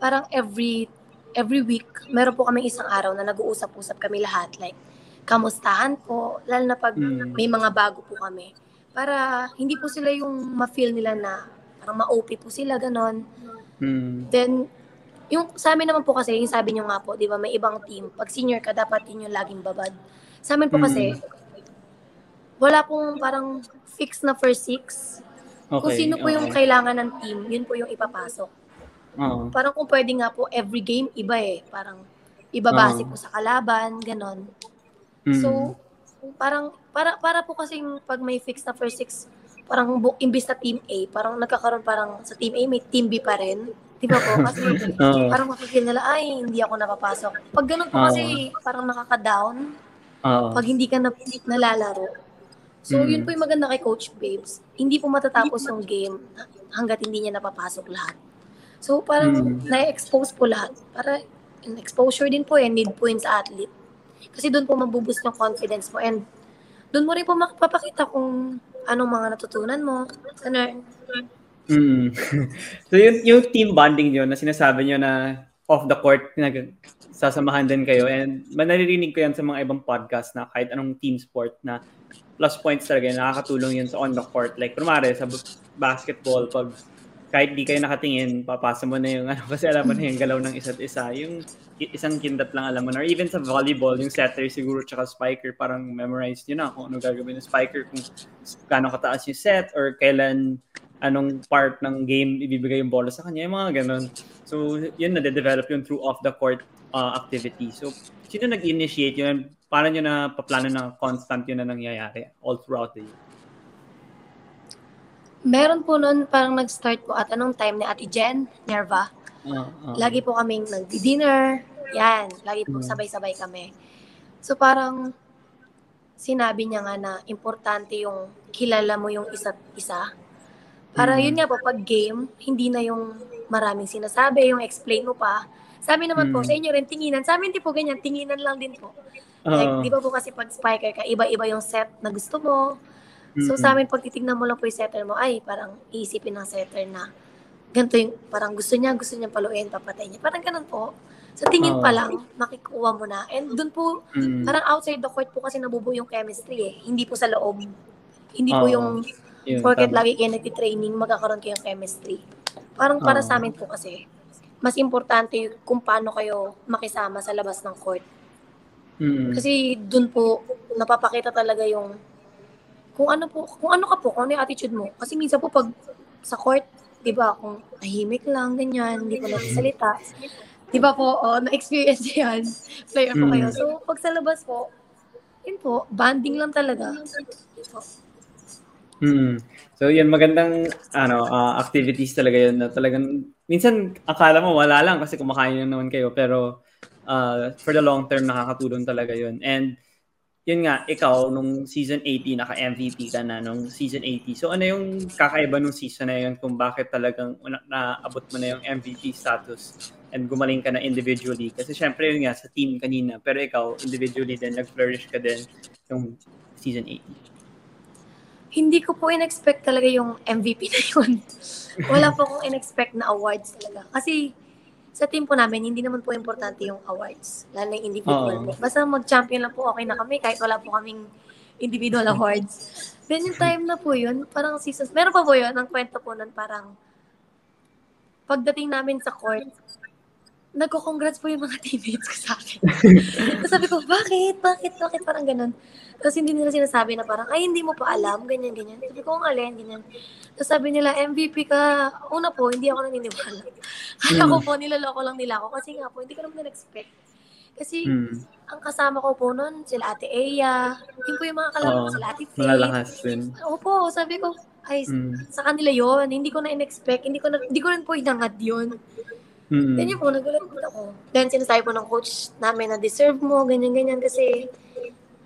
[SPEAKER 2] parang every every week, meron po kami isang araw na nag-uusap-usap kami lahat. Like, kamustahan po, lalo na pag
[SPEAKER 1] Mm.
[SPEAKER 2] may mga bago po kami. Para hindi po sila yung ma-feel nila na parang ma-OP po sila, ganon.
[SPEAKER 1] mm.
[SPEAKER 2] Then, yung sa amin naman po kasi, yung sabi nyo nga po, di ba, may ibang team. Pag senior ka, dapat yun yung laging babad. Sa amin po kasi, wala pong parang fix na first six.
[SPEAKER 1] Okay
[SPEAKER 2] Kung sino po yung
[SPEAKER 1] okay.
[SPEAKER 2] kailangan ng team, yun po yung ipapasok.
[SPEAKER 1] Oo.
[SPEAKER 2] Parang kung pwede nga po, every game, iba eh. Parang, iba base
[SPEAKER 1] Oo.
[SPEAKER 2] po sa kalaban, ganon.
[SPEAKER 1] Mm.
[SPEAKER 2] So, parang, para, para po kasi pag may fix na first six, parang bu- imbis na team A, parang nagkakaroon parang sa team A, may team B pa rin. Di ba po? Kasi
[SPEAKER 1] Oo.
[SPEAKER 2] parang makikita nila, ay, hindi ako napapasok. Pag ganun po
[SPEAKER 1] Oo.
[SPEAKER 2] kasi, parang nakaka-down
[SPEAKER 1] Oo.
[SPEAKER 2] pag hindi ka na, nalalaro. So,
[SPEAKER 1] Mm.
[SPEAKER 2] yun po yung maganda kay Coach Babes. Hindi po matatapos yung game hanggat hindi niya napapasok lahat. So, parang
[SPEAKER 1] Mm.
[SPEAKER 2] na-expose po lahat. Para yung exposure din po yan, need po yun sa athlete. Kasi doon po mabuboost yung confidence mo and doon mo rin po makapapakita kung anong mga natutunan mo. Ano,
[SPEAKER 1] Mm. so yung, yung team bonding nyo na sinasabi nyo na off the court, nag, sasamahan din kayo. And manaririnig ko yan sa mga ibang podcast na kahit anong team sport na plus points talaga, nakakatulong yun sa on the court. Like, kumare, sa basketball, pag kahit di kayo nakatingin, papasa mo na yung ano, kasi alam mo na yung galaw ng isa't isa. Yung isang kindat lang alam mo na. Or even sa volleyball, yung setter siguro tsaka spiker, parang memorized yun na kung ano gagawin ng spiker, kung gaano kataas yung set or kailan anong part ng game ibibigay yung bola sa kanya, yung mga ganun. So, yun na-develop yung through off-the-court uh, activity. So, sino nag-initiate yun? Paano nyo na paplano na constant yun na nangyayari all throughout the year?
[SPEAKER 2] meron po noon parang nag-start po at anong time ni Ate Jen, Nerva.
[SPEAKER 1] Uh, uh,
[SPEAKER 2] Lagi po kaming nag-dinner. Yan, lagi po
[SPEAKER 1] Mm.
[SPEAKER 2] sabay-sabay kami. So parang sinabi niya nga na importante yung kilala mo yung isa't isa. Para
[SPEAKER 1] Mm.
[SPEAKER 2] yun nga po, pag game, hindi na yung maraming sinasabi, yung explain mo pa. Sa amin naman po,
[SPEAKER 1] Mm.
[SPEAKER 2] sa inyo rin, tinginan. Sa amin di po ganyan, tinginan lang din po. Like,
[SPEAKER 1] uh,
[SPEAKER 2] di ba po kasi pag spiker ka, iba-iba yung set na gusto mo. So
[SPEAKER 1] mm,
[SPEAKER 2] sa amin, pag titignan mo lang po yung setter mo, ay, parang iisipin ng setter na ganito yung, parang gusto niya, gusto niya paluin, papatay niya. Parang ganun po. Sa tingin pa lang, makikuha mo na. And dun po,
[SPEAKER 1] mm,
[SPEAKER 2] parang outside the court po kasi nabubuo yung chemistry eh. Hindi po sa loob. Hindi po yung
[SPEAKER 1] yun,
[SPEAKER 2] porket
[SPEAKER 1] tama.
[SPEAKER 2] lagi kayo nagtitraining, magkakaroon kayo ng chemistry. Parang para
[SPEAKER 1] Oo.
[SPEAKER 2] sa amin po kasi, mas importante kung paano kayo makisama sa labas ng court.
[SPEAKER 1] Mm,
[SPEAKER 2] Kasi dun po, napapakita talaga yung kung ano po, kung ano ka po, kung ano yung attitude mo. Kasi minsan po pag sa court, di ba, kung tahimik lang, ganyan, hindi po nagsasalita. Di ba po, oh, na-experience yan. Player po
[SPEAKER 1] Mm.
[SPEAKER 2] kayo. So, pag sa labas po, yun po, banding lang talaga. Yun po.
[SPEAKER 1] Mm. So yun magandang ano ah, activities talaga yun na talagang minsan akala mo wala lang kasi kumakain lang naman kayo pero ah, for the long term nakakatulong talaga yun. And yun nga ikaw nung season 80 naka MVP ka na nung season 80. So ano yung kakaiba nung season na yun kung bakit talagang na- naabot mo na yung MVP status and gumaling ka na individually kasi syempre yun nga sa team kanina pero ikaw individually din nag-flourish ka din yung season 80.
[SPEAKER 2] Hindi ko po in-expect talaga yung MVP na yun. Wala po akong in-expect na awards talaga. Kasi sa team po namin, hindi naman po importante yung awards. Lalo yung individual
[SPEAKER 1] Oo.
[SPEAKER 2] po. Basta mag-champion lang po, okay na kami kahit wala po kaming individual awards. Then yung time na po yun, parang seasons, meron pa po yun, ang kwento po nun parang pagdating namin sa court, nagko-congrats po yung mga teammates ko sa akin. Tapos sabi ko, bakit? Bakit? Bakit? Parang ganun. Tapos hindi nila sinasabi na parang, ay, hindi mo pa alam, ganyan, ganyan. Sabi ko, ang alin, ganyan. Tapos sabi nila, MVP ka. Una po, hindi ako naniniwala. Kala ko po, nilaloko lang nila ako. Kasi nga po, hindi ko naman na-expect. Kasi,
[SPEAKER 1] Mm.
[SPEAKER 2] ang kasama ko po noon, sila Ate Eya, yun po yung mga kalaban ko,
[SPEAKER 1] Oo.
[SPEAKER 2] sila Ate Faith.
[SPEAKER 1] Malalakas din.
[SPEAKER 2] Opo, sabi ko, ay,
[SPEAKER 1] Mm.
[SPEAKER 2] sa kanila yon Hindi ko na in-expect. Hindi ko, na, hindi ko rin po inangad yun.
[SPEAKER 1] Mm.
[SPEAKER 2] Then yun po, nagulat po ako. Then sinasabi po ng coach namin na deserve mo, ganyan-ganyan kasi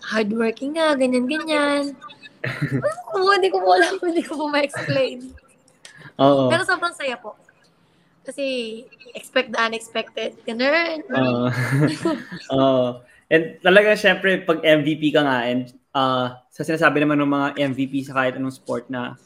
[SPEAKER 2] hardworking nga, ganyan-ganyan. Ano po, hindi ko po alam, hindi ko po ma-explain.
[SPEAKER 1] Oo.
[SPEAKER 2] Pero sobrang saya po. Kasi expect the unexpected. Ganun.
[SPEAKER 1] Oo. Oo. And talaga, syempre, pag MVP ka nga, and uh, sa sinasabi naman ng mga MVP sa kahit anong sport na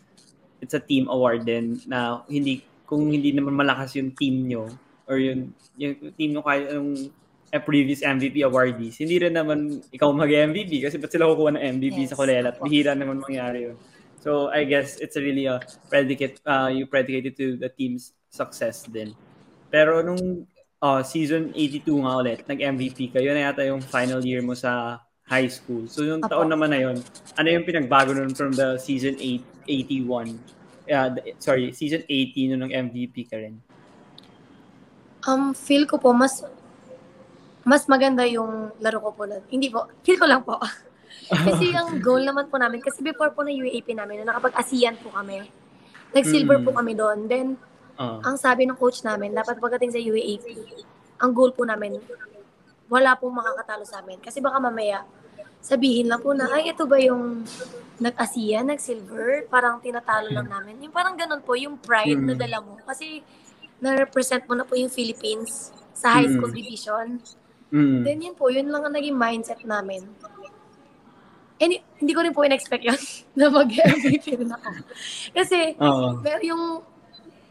[SPEAKER 1] it's a team award din na hindi kung hindi naman malakas yung team nyo or yung, yung team nyo kahit anong eh, previous MVP awardees, hindi rin naman ikaw mag-MVP kasi ba't sila kukuha ng MVP
[SPEAKER 2] Yes.
[SPEAKER 1] sa Kulela at bihira naman mangyari yun. So I guess it's really a predicate, uh, you predicated to the team's success din. Pero nung uh, season 82 nga ulit, nag-MVP ka, yun na yata yung final year mo sa high school. So yung
[SPEAKER 2] Apo.
[SPEAKER 1] taon naman na yun, ano yung pinagbago nun from the season 8, 81? Yeah, the- sorry, season 18 nung MVP ka rin.
[SPEAKER 2] Um, feel ko po, mas mas maganda yung laro ko po. Na, hindi po, feel ko lang po. kasi ang goal naman po namin, kasi before po na UAP namin, na nakapag-ASEAN po kami, nag-silver
[SPEAKER 1] Mm.
[SPEAKER 2] po kami doon. Then,
[SPEAKER 1] Uh,
[SPEAKER 2] ang sabi ng coach namin, dapat pagdating sa UAP, ang goal po namin, wala pong makakatalo sa amin. Kasi baka mamaya, sabihin lang po na, ay, ito ba yung nag-ASEAN, nag-silver? Parang tinatalo lang namin. Yung parang ganun po, yung pride na
[SPEAKER 1] Mm.
[SPEAKER 2] dala mo. Kasi, na-represent mo na po yung Philippines sa high school
[SPEAKER 1] Mm.
[SPEAKER 2] division.
[SPEAKER 1] mm,
[SPEAKER 2] Then yun po, yun lang ang naging mindset namin. And hindi ko rin po in-expect yun na mag-MVP rin ako. Kasi,
[SPEAKER 1] Oo.
[SPEAKER 2] pero yung,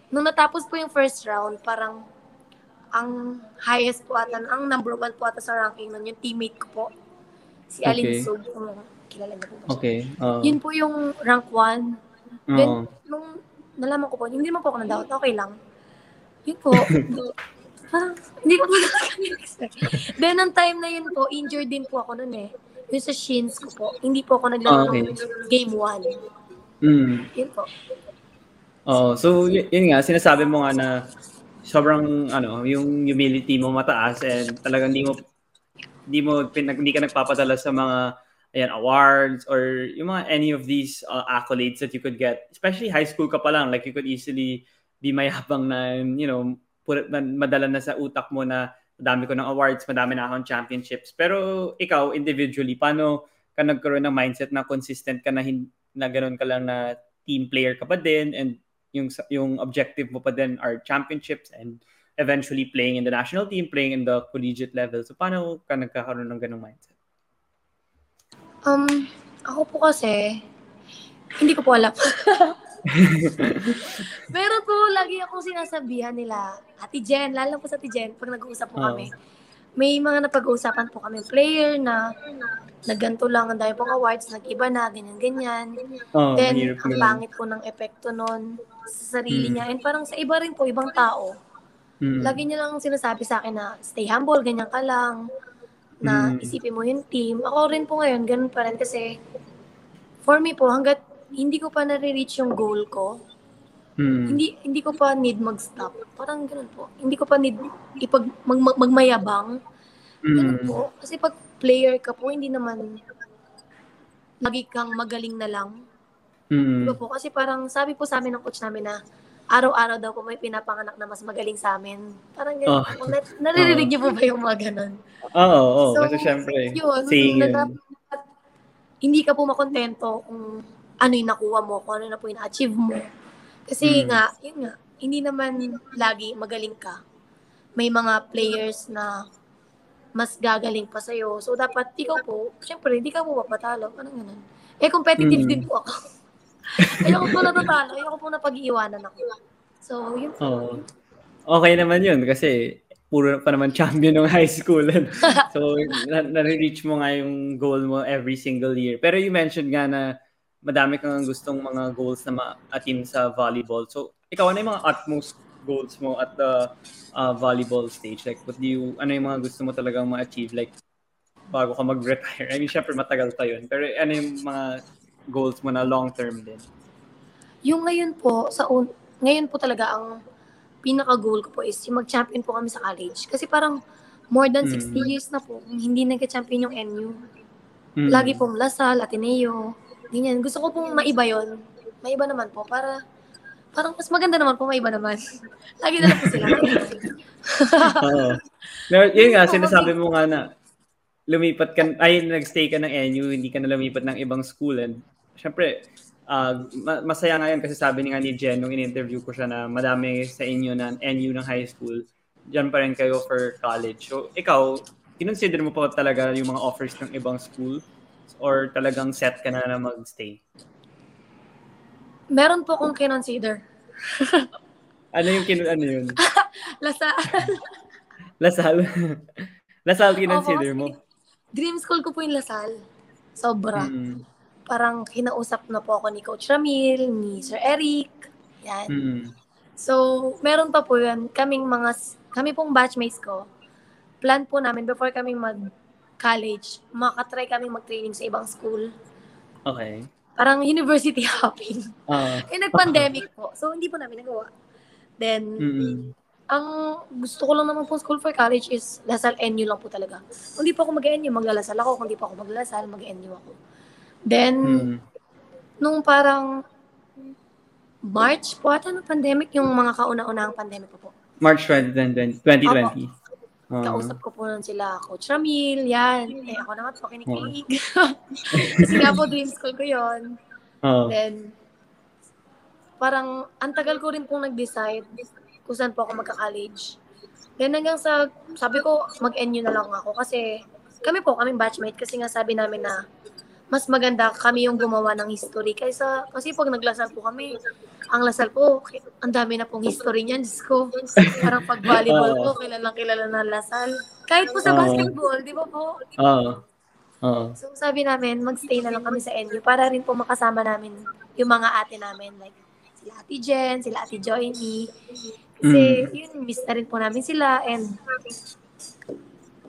[SPEAKER 2] nung natapos po yung first round, parang, ang highest po ata, ang number one po ata sa ranking nun, yung teammate ko po. Si Alin
[SPEAKER 1] Okay.
[SPEAKER 2] Sug, kung kilala niyo po ba siya.
[SPEAKER 1] Okay. oo.
[SPEAKER 2] Yun po yung rank one. Then, nung nalaman ko po, hindi naman po ako na-doubt, okay lang. Yun po, parang, hindi ko po na-expect. Then, ang time na yun po, injured din po ako nun eh. Yung sa shins ko po, hindi po ako naglaro
[SPEAKER 1] Okay.
[SPEAKER 2] ng game one.
[SPEAKER 1] Mm.
[SPEAKER 2] Yun po.
[SPEAKER 1] Oh, so y- yun nga sinasabi mo nga na sobrang ano, yung humility mo mataas and talagang hindi mo hindi mo hindi ka nagpapadala sa mga ayan awards or yung mga any of these uh, accolades that you could get. Especially high school ka pa lang, like you could easily be mayabang na you know, put, madala na sa utak mo na madami ko ng awards, madami na akong championships. Pero ikaw individually, paano ka nagkaroon ng mindset na consistent ka na hin- na ganoon ka lang na team player ka pa din and yung yung objective mo pa din are championships and eventually playing in the national team, playing in the collegiate level. So paano ka nagkakaroon ng ganung mindset?
[SPEAKER 2] Um, ako po kasi, hindi ko po alam. Meron po lagi akong sinasabihan nila, Ate Jen, lalo po sa Ate Jen, pag nag-uusap po
[SPEAKER 1] Oo.
[SPEAKER 2] kami, may mga napag-uusapan po kami player na nagganto lang, ang dami pong awards, nag-iba na, ganyan-ganyan.
[SPEAKER 1] Oh,
[SPEAKER 2] Then, ang pangit po ng epekto nun sa sarili
[SPEAKER 1] Mm.
[SPEAKER 2] niya. And parang sa iba rin po, ibang tao,
[SPEAKER 1] Mm.
[SPEAKER 2] lagi niya lang sinasabi sa akin na stay humble, ganyan ka lang, na
[SPEAKER 1] Mm.
[SPEAKER 2] isipin mo yung team. Ako rin po ngayon, ganun pa rin kasi for me po, hanggat hindi ko pa nare-reach yung goal ko,
[SPEAKER 1] Mm.
[SPEAKER 2] hindi hindi ko pa need mag-stop. Parang ganun po. Hindi ko pa need ipag mag, mag- magmayabang. Ganun
[SPEAKER 1] Mm.
[SPEAKER 2] po. Kasi pag player ka po, hindi naman lagi kang magaling na lang.
[SPEAKER 1] Mm.
[SPEAKER 2] Diba po? Kasi parang sabi po sa amin ng coach namin na araw-araw daw po may pinapanganak na mas magaling sa amin. Parang ganun.
[SPEAKER 1] Oh.
[SPEAKER 2] po. Na, naririnig niyo po ba yung mga ganun?
[SPEAKER 1] Oo, oo,
[SPEAKER 2] So,
[SPEAKER 1] kasi syempre,
[SPEAKER 2] Yun, na dapat hindi ka po makontento kung ano yung nakuha mo, kung ano na po yung na-achieve mo. Kasi
[SPEAKER 1] Mm.
[SPEAKER 2] nga, yun nga, hindi naman lagi magaling ka. May mga players na mas gagaling pa sa'yo. So, dapat ikaw po, syempre, hindi ka po mapatalo. Parang ganun. Eh, competitive
[SPEAKER 1] Mm.
[SPEAKER 2] din po ako. ayoko po natatalo. Ayoko po na pag-iiwanan ako. So, yun po.
[SPEAKER 1] Oo. Okay naman yun kasi puro pa naman champion ng high school. so, na- na-reach mo nga yung goal mo every single year. Pero you mentioned nga na madami kang gustong mga goals na ma-attain sa volleyball. So, ikaw ano yung mga utmost goals mo at the uh, volleyball stage? Like, what do you, ano yung mga gusto mo talagang ma-achieve? Like, bago ka mag-retire? I mean, syempre matagal pa yun. Pero ano yung mga goals mo na long-term din?
[SPEAKER 2] Yung ngayon po, sa un- ngayon po talaga ang pinaka-goal ko po is yung mag-champion po kami sa college. Kasi parang more than 60
[SPEAKER 1] Mm.
[SPEAKER 2] years na po, hindi nagka-champion yung NU.
[SPEAKER 1] Mm.
[SPEAKER 2] Lagi pong Lasal, Ateneo, ganyan. Gusto ko pong maiba yon Maiba naman po, para parang mas maganda naman po, maiba naman. Lagi na lang po sila.
[SPEAKER 1] Oo. No, yun nga, sinasabi mo nga na lumipat ka, ay nagstay ka ng NU, hindi ka na lumipat ng ibang school. And syempre, uh, ma- masaya nga yun kasi sabi ni nga ni Jen nung in-interview ko siya na madami sa inyo na NU ng high school, dyan pa rin kayo for college. So, ikaw, kinonsider mo pa talaga yung mga offers ng ibang school or talagang set ka na na mag-stay?
[SPEAKER 2] Meron po akong kinonsider.
[SPEAKER 1] Ano yung kin ano yun?
[SPEAKER 2] Lasal.
[SPEAKER 1] Lasal. Lasal kinonsider mo.
[SPEAKER 2] Dream school ko po yung Lasal. Sobra.
[SPEAKER 1] Mm.
[SPEAKER 2] Parang kinausap na po ako ni Coach Ramil, ni Sir Eric. Yan.
[SPEAKER 1] Mm.
[SPEAKER 2] So, meron pa po yun. Kaming mga, kami pong batchmates ko, plan po namin before kami mag-college, makatry kami mag-training sa ibang school.
[SPEAKER 1] Okay.
[SPEAKER 2] Parang university hopping.
[SPEAKER 1] Ah.
[SPEAKER 2] eh, nag-pandemic po. So, hindi po namin nagawa. Then,
[SPEAKER 1] Mm.
[SPEAKER 2] ang gusto ko lang naman po school for college is Lasal NU lang po talaga. Kung di po ako mag-NU, maglalasal ako. Kung di po ako maglalasal, mag-NU ako. Then,
[SPEAKER 1] Mm.
[SPEAKER 2] nung parang March po ata ng pandemic, yung mga kauna-unahang pandemic po po.
[SPEAKER 1] March 2020. 2020. Ah.
[SPEAKER 2] Kausap ko po nun sila, Coach Ramil, yan. Eh, ako naman po kinikilig. Kasi nga po, dream school ko yon
[SPEAKER 1] Oo.
[SPEAKER 2] Then, parang, ang tagal ko rin pong nag-decide kung saan po ako magka-college. Then hanggang sa, sabi ko, mag-NU na lang ako kasi kami po, kaming batchmate, kasi nga sabi namin na mas maganda kami yung gumawa ng history kaysa, kasi pag naglasal po kami, ang lasal po, ang dami na pong history niyan, Diyos ko. Parang pag volleyball po, kilalang kilala na lasal. Kahit po sa basketball, di ba po?
[SPEAKER 1] Oo. Oo.
[SPEAKER 2] So sabi namin, magstay na lang kami sa NU para rin po makasama namin yung mga ate namin. Like, sila Ate Jen, sila Ate Joyny. Kasi yun, miss na rin po namin sila. And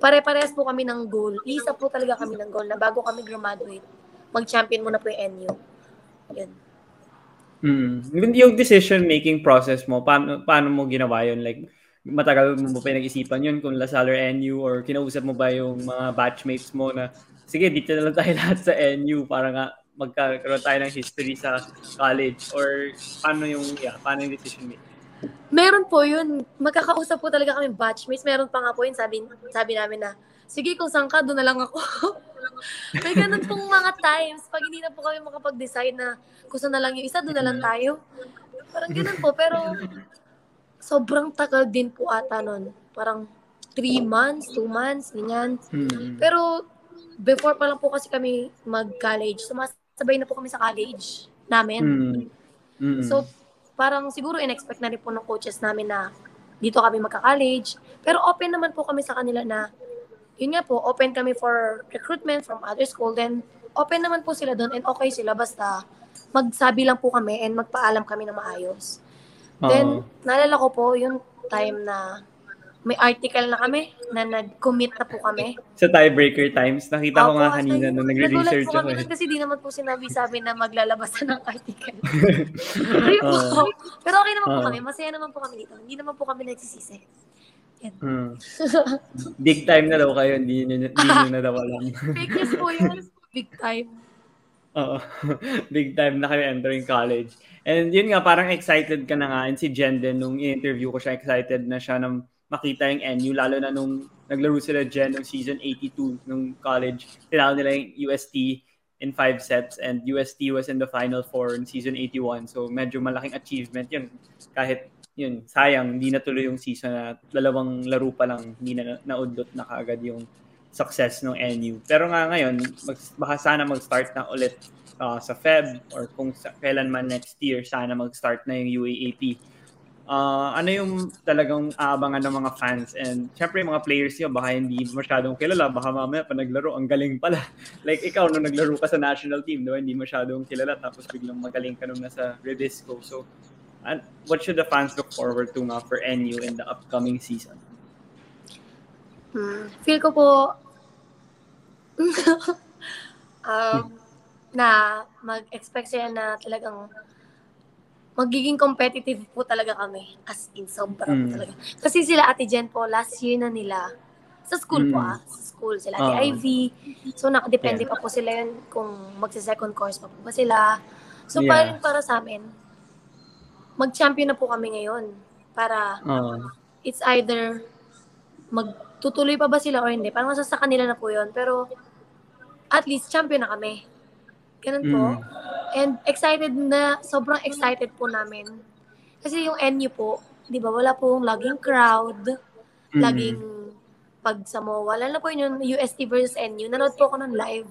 [SPEAKER 2] pare-parehas po kami ng goal. Isa po talaga kami ng goal na bago kami graduate, mag-champion muna po yung NU. Yun.
[SPEAKER 1] Mm. Yung- decision-making process mo, paano, paano mo ginawa yun? Like, matagal mo ba pinag-isipan yun kung Lasal or NU or kinausap mo ba yung mga batchmates mo na sige, dito na lang tayo lahat sa NU para nga magkaroon tayo ng history sa college or paano yung, yeah, paano yung decision making?
[SPEAKER 2] Meron po yun. Magkakausap po talaga kami batchmates. Meron pa nga po yun. Sabi, sabi namin na, sige kung saan ka, doon na lang ako. May ganun pong mga times. Pag hindi na po kami makapag-decide na kung saan na lang yung isa, doon na lang tayo. Parang ganun po. Pero sobrang tagal din po ata nun. Parang 3 months, 2 months, ganyan.
[SPEAKER 1] Mm.
[SPEAKER 2] Pero before pa lang po kasi kami mag-college, sumasabay na po kami sa college namin.
[SPEAKER 1] Mm. Mm.
[SPEAKER 2] So, parang siguro in-expect na rin po ng coaches namin na dito kami magka-college. Pero open naman po kami sa kanila na, yun nga po, open kami for recruitment from other school. Then, open naman po sila doon and okay sila basta magsabi lang po kami and magpaalam kami ng maayos. Then,
[SPEAKER 1] Oo.
[SPEAKER 2] naalala ko po yung time na may article na kami na nag-commit na po kami.
[SPEAKER 1] sa tiebreaker times, nakita ko
[SPEAKER 2] Opo,
[SPEAKER 1] nga
[SPEAKER 2] kasi
[SPEAKER 1] kanina nung
[SPEAKER 2] Nagulat
[SPEAKER 1] nagre-research ako.
[SPEAKER 2] kami
[SPEAKER 1] eh.
[SPEAKER 2] kasi di naman po sinabi sa amin na maglalabas na ng article.
[SPEAKER 1] Oo.
[SPEAKER 2] Pero okay naman po
[SPEAKER 1] Oo.
[SPEAKER 2] kami. Masaya naman po kami dito. Hindi naman po kami nagsisisi. Yan.
[SPEAKER 1] Mm. Big time na daw kayo, hindi nyo, hindi nyo na daw alam.
[SPEAKER 2] Fake news po yun. Big time.
[SPEAKER 1] Oo. Big time na kayo entering college. And yun nga, parang excited ka na nga. And si Jen din, nung interview ko siya, excited na siya na makita yung NU, lalo na nung naglaro sila Jen nung season 82 nung college. Tinalo nila yung UST in five sets and UST was in the final four in season 81. So medyo malaking achievement yun. Kahit yun, sayang, hindi natuloy yung season na dalawang laro pa lang, hindi na naudlot na kaagad yung success ng NU. Pero nga ngayon, mag, baka sana mag-start na ulit uh, sa Feb or kung sa, kailan man next year sana mag-start na yung UAAP. Uh, ano yung talagang aabangan ng mga fans? And syempre mga players niyo baka hindi masyadong kilala. Baka mamaya pa naglaro ang galing pala. Like ikaw nung naglaro ka sa national team no hindi masyadong kilala tapos biglang magaling ka nung nasa Redisco. So and what should the fans look forward to nga for NU in the upcoming season?
[SPEAKER 2] Hmm. feel ko po um, na mag-expect sila na talagang magiging competitive po talaga kami. As in, sobrang mm. talaga. Kasi sila Ate Jen po, last year na nila, sa school mm. po ah, sa school sila Ate uh, Ivy. So, nakadepende yeah. pa po sila yun kung magsa-second course pa po ba sila. So, yeah. parang para sa amin, mag-champion na po kami ngayon. Para, uh, it's either magtutuloy pa ba sila or hindi. Parang nasa sa kanila na po yun. Pero, at least champion na kami. Ganun po. Mm. And excited na, sobrang excited po namin. Kasi yung NU po, di ba, wala pong laging crowd, mm. laging pag sa MOA. Lalo po yun yung UST versus NU. Nanood po ako ng live.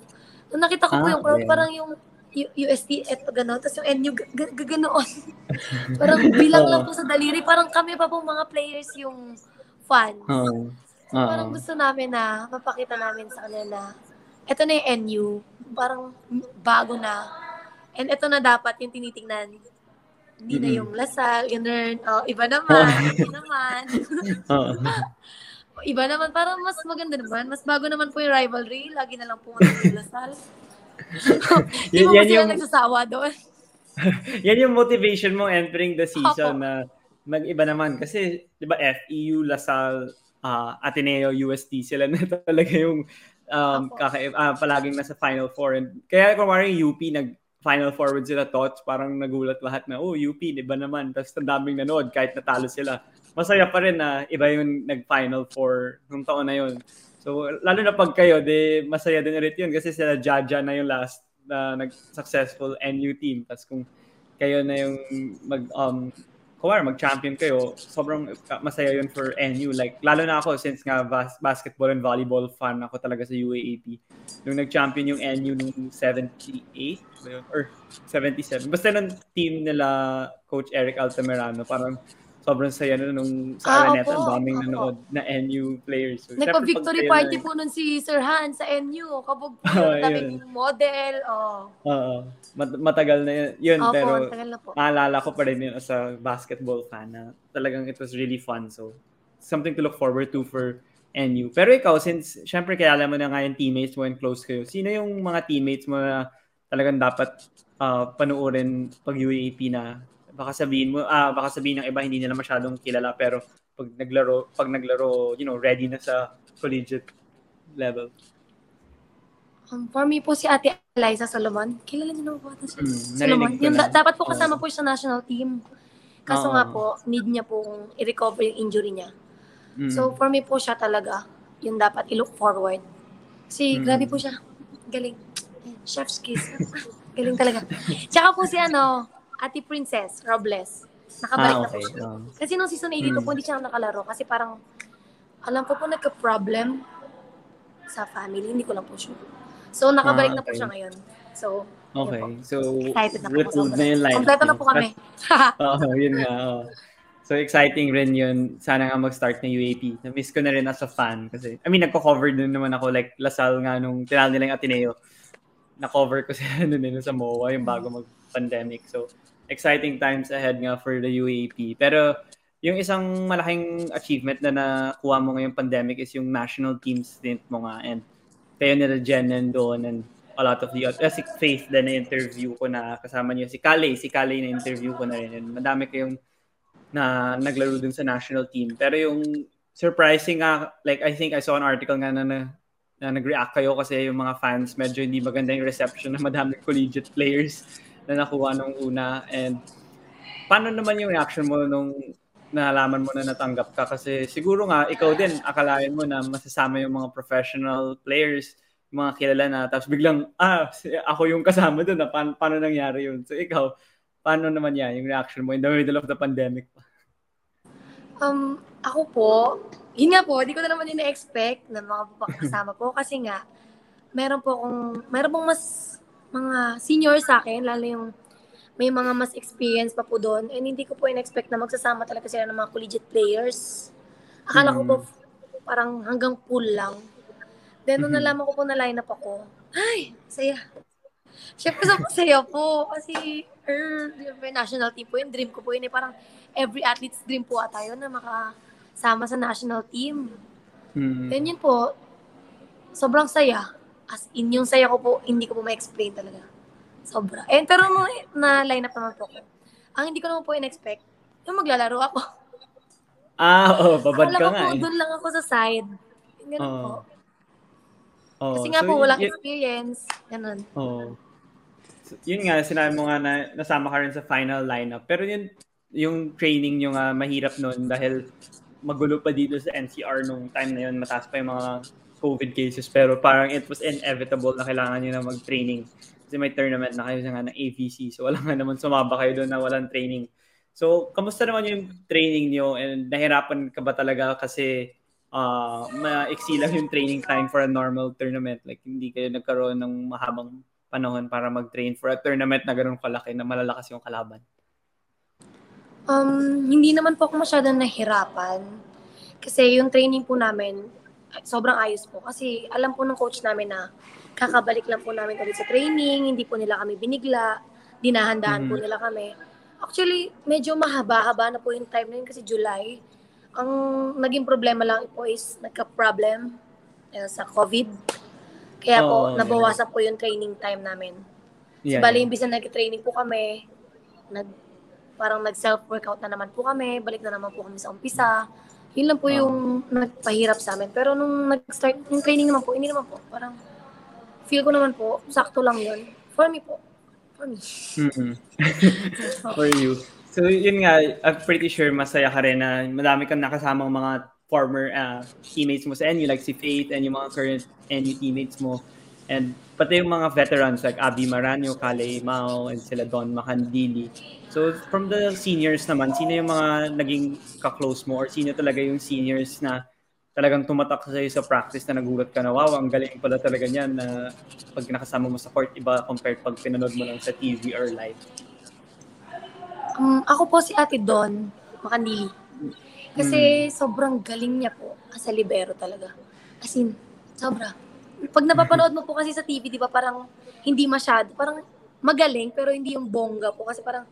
[SPEAKER 2] Nung nakita ko ah, po yung crowd, yeah. parang yung U- UST, eto gano'n. Tapos yung NU, gaganoon. parang bilang lang po sa daliri. Parang kami pa pong mga players yung fans. Uh, so, parang gusto namin na mapakita namin sa kanila ito na yung NU, parang bago na. And ito na dapat yung tinitingnan. Hindi mm-hmm. na yung Lasal, ganun. Oh, iba naman, iba naman. iba naman, parang mas maganda naman. Mas bago naman po yung rivalry. Lagi na lang po yung Lasal. Hindi mo yan yung... nagsasawa doon.
[SPEAKER 1] yan yung motivation mo entering the season Opo. na mag-iba naman. Kasi, di ba, FEU, Lasal, uh, Ateneo, UST, sila na talaga yung um, kaka, uh, palaging nasa Final Four. And kaya kung parang UP nag Final Four with sila thoughts, parang nagulat lahat na, oh, UP, iba naman. Tapos ang daming nanood kahit natalo sila. Masaya pa rin na iba yung nag-Final Four nung taon na yun. So, lalo na pag kayo, de, masaya din ulit yun kasi sila Jaja na yung last na nag-successful NU team. Tapos kung kayo na yung mag um, kumar mag-champion kayo, sobrang masaya yun for NU. Like, lalo na ako, since nga bas- basketball and volleyball fan ako talaga sa UAAP. Nung nag-champion yung NU nung 78 or 77. Basta nung team nila Coach Eric Altamirano, parang sobrang saya na nung sa ah, Araneta, ang daming opo. nanood na NU players. So,
[SPEAKER 2] Nagpa-victory party na, po nun si Sir Han sa NU. Kabog po oh, yung model. Oh.
[SPEAKER 1] Oo. Mat- matagal na yun. yun opo, pero na po. naalala ko pa rin yun as a basketball fan na talagang it was really fun. So, something to look forward to for NU. Pero ikaw, since syempre kaya mo na nga yung teammates mo and close kayo, sino yung mga teammates mo na talagang dapat uh, panuorin pag UAP na baka sabihin mo, ah, baka sabihin ng iba hindi nila masyadong kilala pero pag naglaro, pag naglaro, you know, ready na sa collegiate level.
[SPEAKER 2] Um, for me po si Ate Eliza Solomon. Kilala niyo naman po ito si mm, Solomon. Yung, da- dapat po kasama oh. po siya sa national team. Kaso oh. nga po, need niya pong i-recover yung injury niya. Mm. So, for me po siya talaga yung dapat i-look forward. Kasi mm. grabe po siya. Galing. Chef's kiss. Galing talaga. Tsaka po si ano, Ate Princess Robles. Nakabalik ah, okay. na po siya. Um, kasi nung season 82 hmm. po, hindi siya nakalaro. Kasi parang, alam ko po nagka-problem sa family. Hindi ko lang po sure. So, nakabalik ah, okay. na po siya ngayon. So,
[SPEAKER 1] Okay. So, excited na po. na yung life.
[SPEAKER 2] Kompleto na po kami.
[SPEAKER 1] Oo, oh, yun nga. Oh. So, exciting rin yun. Sana nga mag-start ng UAP. Na-miss ko na rin as a fan. Kasi, I mean, nagko-cover din naman ako. Like, Lasal nga nung tinalo nila yung Ateneo. Na-cover ko sila nun din sa MOA, yung bago mag-pandemic. So, exciting times ahead nga for the UAP. Pero yung isang malaking achievement na nakuha mo ngayong pandemic is yung national team stint mo nga and kayo nila Jen doon and a lot of the other, uh, si Faith na interview ko na kasama niyo si Kale, si Kale na interview ko na rin and madami kayong na naglaro dun sa national team. Pero yung surprising nga, like I think I saw an article nga na, na, na nag-react kayo kasi yung mga fans medyo hindi maganda yung reception ng madaming collegiate players na nakuha nung una and paano naman yung reaction mo nung nalaman mo na natanggap ka? Kasi siguro nga ikaw din akalain mo na masasama yung mga professional players mga kilala na tapos biglang ah ako yung kasama doon na pa- paano nangyari yun? So ikaw paano naman yan yung reaction mo in the middle of the pandemic
[SPEAKER 2] um ako po yun nga po hindi ko na naman ina-expect na mga kasama po kasi nga meron po akong meron pong mas mga senior sa akin, lalo yung may mga mas experience pa po doon. And hindi ko po in-expect na magsasama talaga sila ng mga collegiate players. Akala ko po parang hanggang pool lang. Then nung
[SPEAKER 1] Mhm.
[SPEAKER 2] nalaman ko po na line up ako, ay, saya. Siyempre sa saya po. Kasi, er, national team po yun. Dream ko po yun. Eh, parang every athlete's dream po ata yun na makasama sa national team.
[SPEAKER 1] Mm.
[SPEAKER 2] Then yun po, sobrang saya. As in, yung saya ko po, hindi ko po ma-explain talaga. Sobra. Eh, pero nung na line up naman po ko, ang hindi ko naman po in-expect, yung maglalaro ako.
[SPEAKER 1] Ah, oh, babad
[SPEAKER 2] Akala
[SPEAKER 1] ka nga eh.
[SPEAKER 2] doon lang ako sa side. Ganun
[SPEAKER 1] Oo.
[SPEAKER 2] po.
[SPEAKER 1] Oh,
[SPEAKER 2] Kasi nga
[SPEAKER 1] so
[SPEAKER 2] po, walang
[SPEAKER 1] yun-
[SPEAKER 2] experience. Ganun.
[SPEAKER 1] Oo. So, yun nga, sinabi mo nga na nasama ka rin sa final lineup. Pero yun, yung training nyo nga mahirap nun dahil magulo pa dito sa NCR nung time na yun, mataas pa yung mga COVID cases. Pero parang it was inevitable na kailangan nyo na mag-training. Kasi may tournament na kayo nga ng AVC. So wala nga naman sumaba kayo doon na walang training. So, kamusta naman yung training nyo and nahirapan ka ba talaga kasi uh, maiksi lang yung training time for a normal tournament? Like, hindi kayo nagkaroon ng mahabang panahon para mag-train for a tournament na ganun kalaki na malalakas yung kalaban?
[SPEAKER 2] Um, hindi naman po ako masyadong nahirapan. Kasi yung training po namin, sobrang ayos po. Kasi alam po ng coach namin na kakabalik lang po namin ulit sa training, hindi po nila kami binigla, dinahandaan po
[SPEAKER 1] Mhm.
[SPEAKER 2] nila kami. Actually, medyo mahaba-haba na po yung time na yun kasi July. Ang naging problema lang po is nagka-problem eh, sa COVID. Kaya po,
[SPEAKER 1] Oo,
[SPEAKER 2] nabawasan po yung training time namin.
[SPEAKER 1] Yeah.
[SPEAKER 2] Bali, imbis na nag-training po kami, nag, parang nag-self-workout na naman po kami, balik na naman po kami sa umpisa. Yun lang po
[SPEAKER 1] Oo.
[SPEAKER 2] yung nagpahirap sa amin. Pero nung nag-start, yung training naman po, hindi naman po. Parang, feel ko naman po, sakto lang yun. For me po. For me.
[SPEAKER 1] For you. So, yun nga, I'm pretty sure masaya ka rin na madami kang nakasamang mga former uh, teammates mo sa NU, like si Faith and yung mga current NU teammates mo. And pati yung mga veterans like Abby Maranyo, Kale Mao, and sila Don Macandili. So, from the seniors naman, sino yung mga naging ka-close mo or sino talaga yung seniors na talagang tumatak sa sa practice na nagulat ka na, wow, ang galing pala talaga niyan na pag nakasama mo sa court, iba compared pag pinanood mo lang sa TV or live.
[SPEAKER 2] Um, ako po si Ate Don Makandili. Kasi sobrang galing niya po as a libero talaga. As in, sobra. Pag napapanood mo po kasi sa TV, di ba parang hindi masyado, parang magaling pero hindi yung bongga po. Kasi parang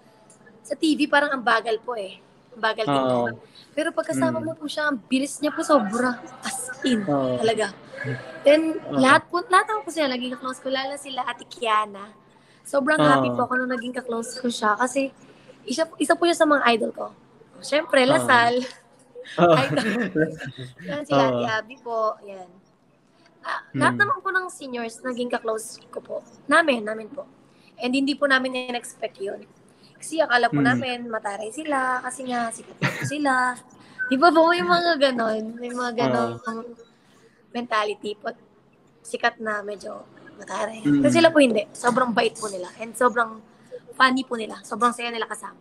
[SPEAKER 2] sa TV parang ang bagal po eh. Ang bagal din.
[SPEAKER 1] Oo.
[SPEAKER 2] Pero pagkasama
[SPEAKER 1] Mm.
[SPEAKER 2] mo po siya, ang bilis niya po sobra. As in,
[SPEAKER 1] Oo.
[SPEAKER 2] talaga. Then,
[SPEAKER 1] Oo.
[SPEAKER 2] lahat po, lahat ako po sila naging kaklose ko, lalo sila Ate Kiana. Sobrang
[SPEAKER 1] Oo.
[SPEAKER 2] happy po ako nung naging kaklose ko siya kasi isa, isa po siya sa mga idol ko. Siyempre. Lasal.
[SPEAKER 1] Oo.
[SPEAKER 2] Idol. Yan sila. Ate Abby po. Yan. Lahat
[SPEAKER 1] Hmm.
[SPEAKER 2] naman po ng seniors naging kaklose ko po. Namin, namin po. And hindi po namin in-expect yun. Kasi akala po
[SPEAKER 1] Hmm.
[SPEAKER 2] namin mataray sila kasi nga sikat po sila. Di ba po may mga ganon? May mga ganon mentality po. Sikat na medyo mataray.
[SPEAKER 1] Hmm.
[SPEAKER 2] Kasi sila po hindi. Sobrang bait po nila. And sobrang funny po nila. Sobrang saya nila kasama.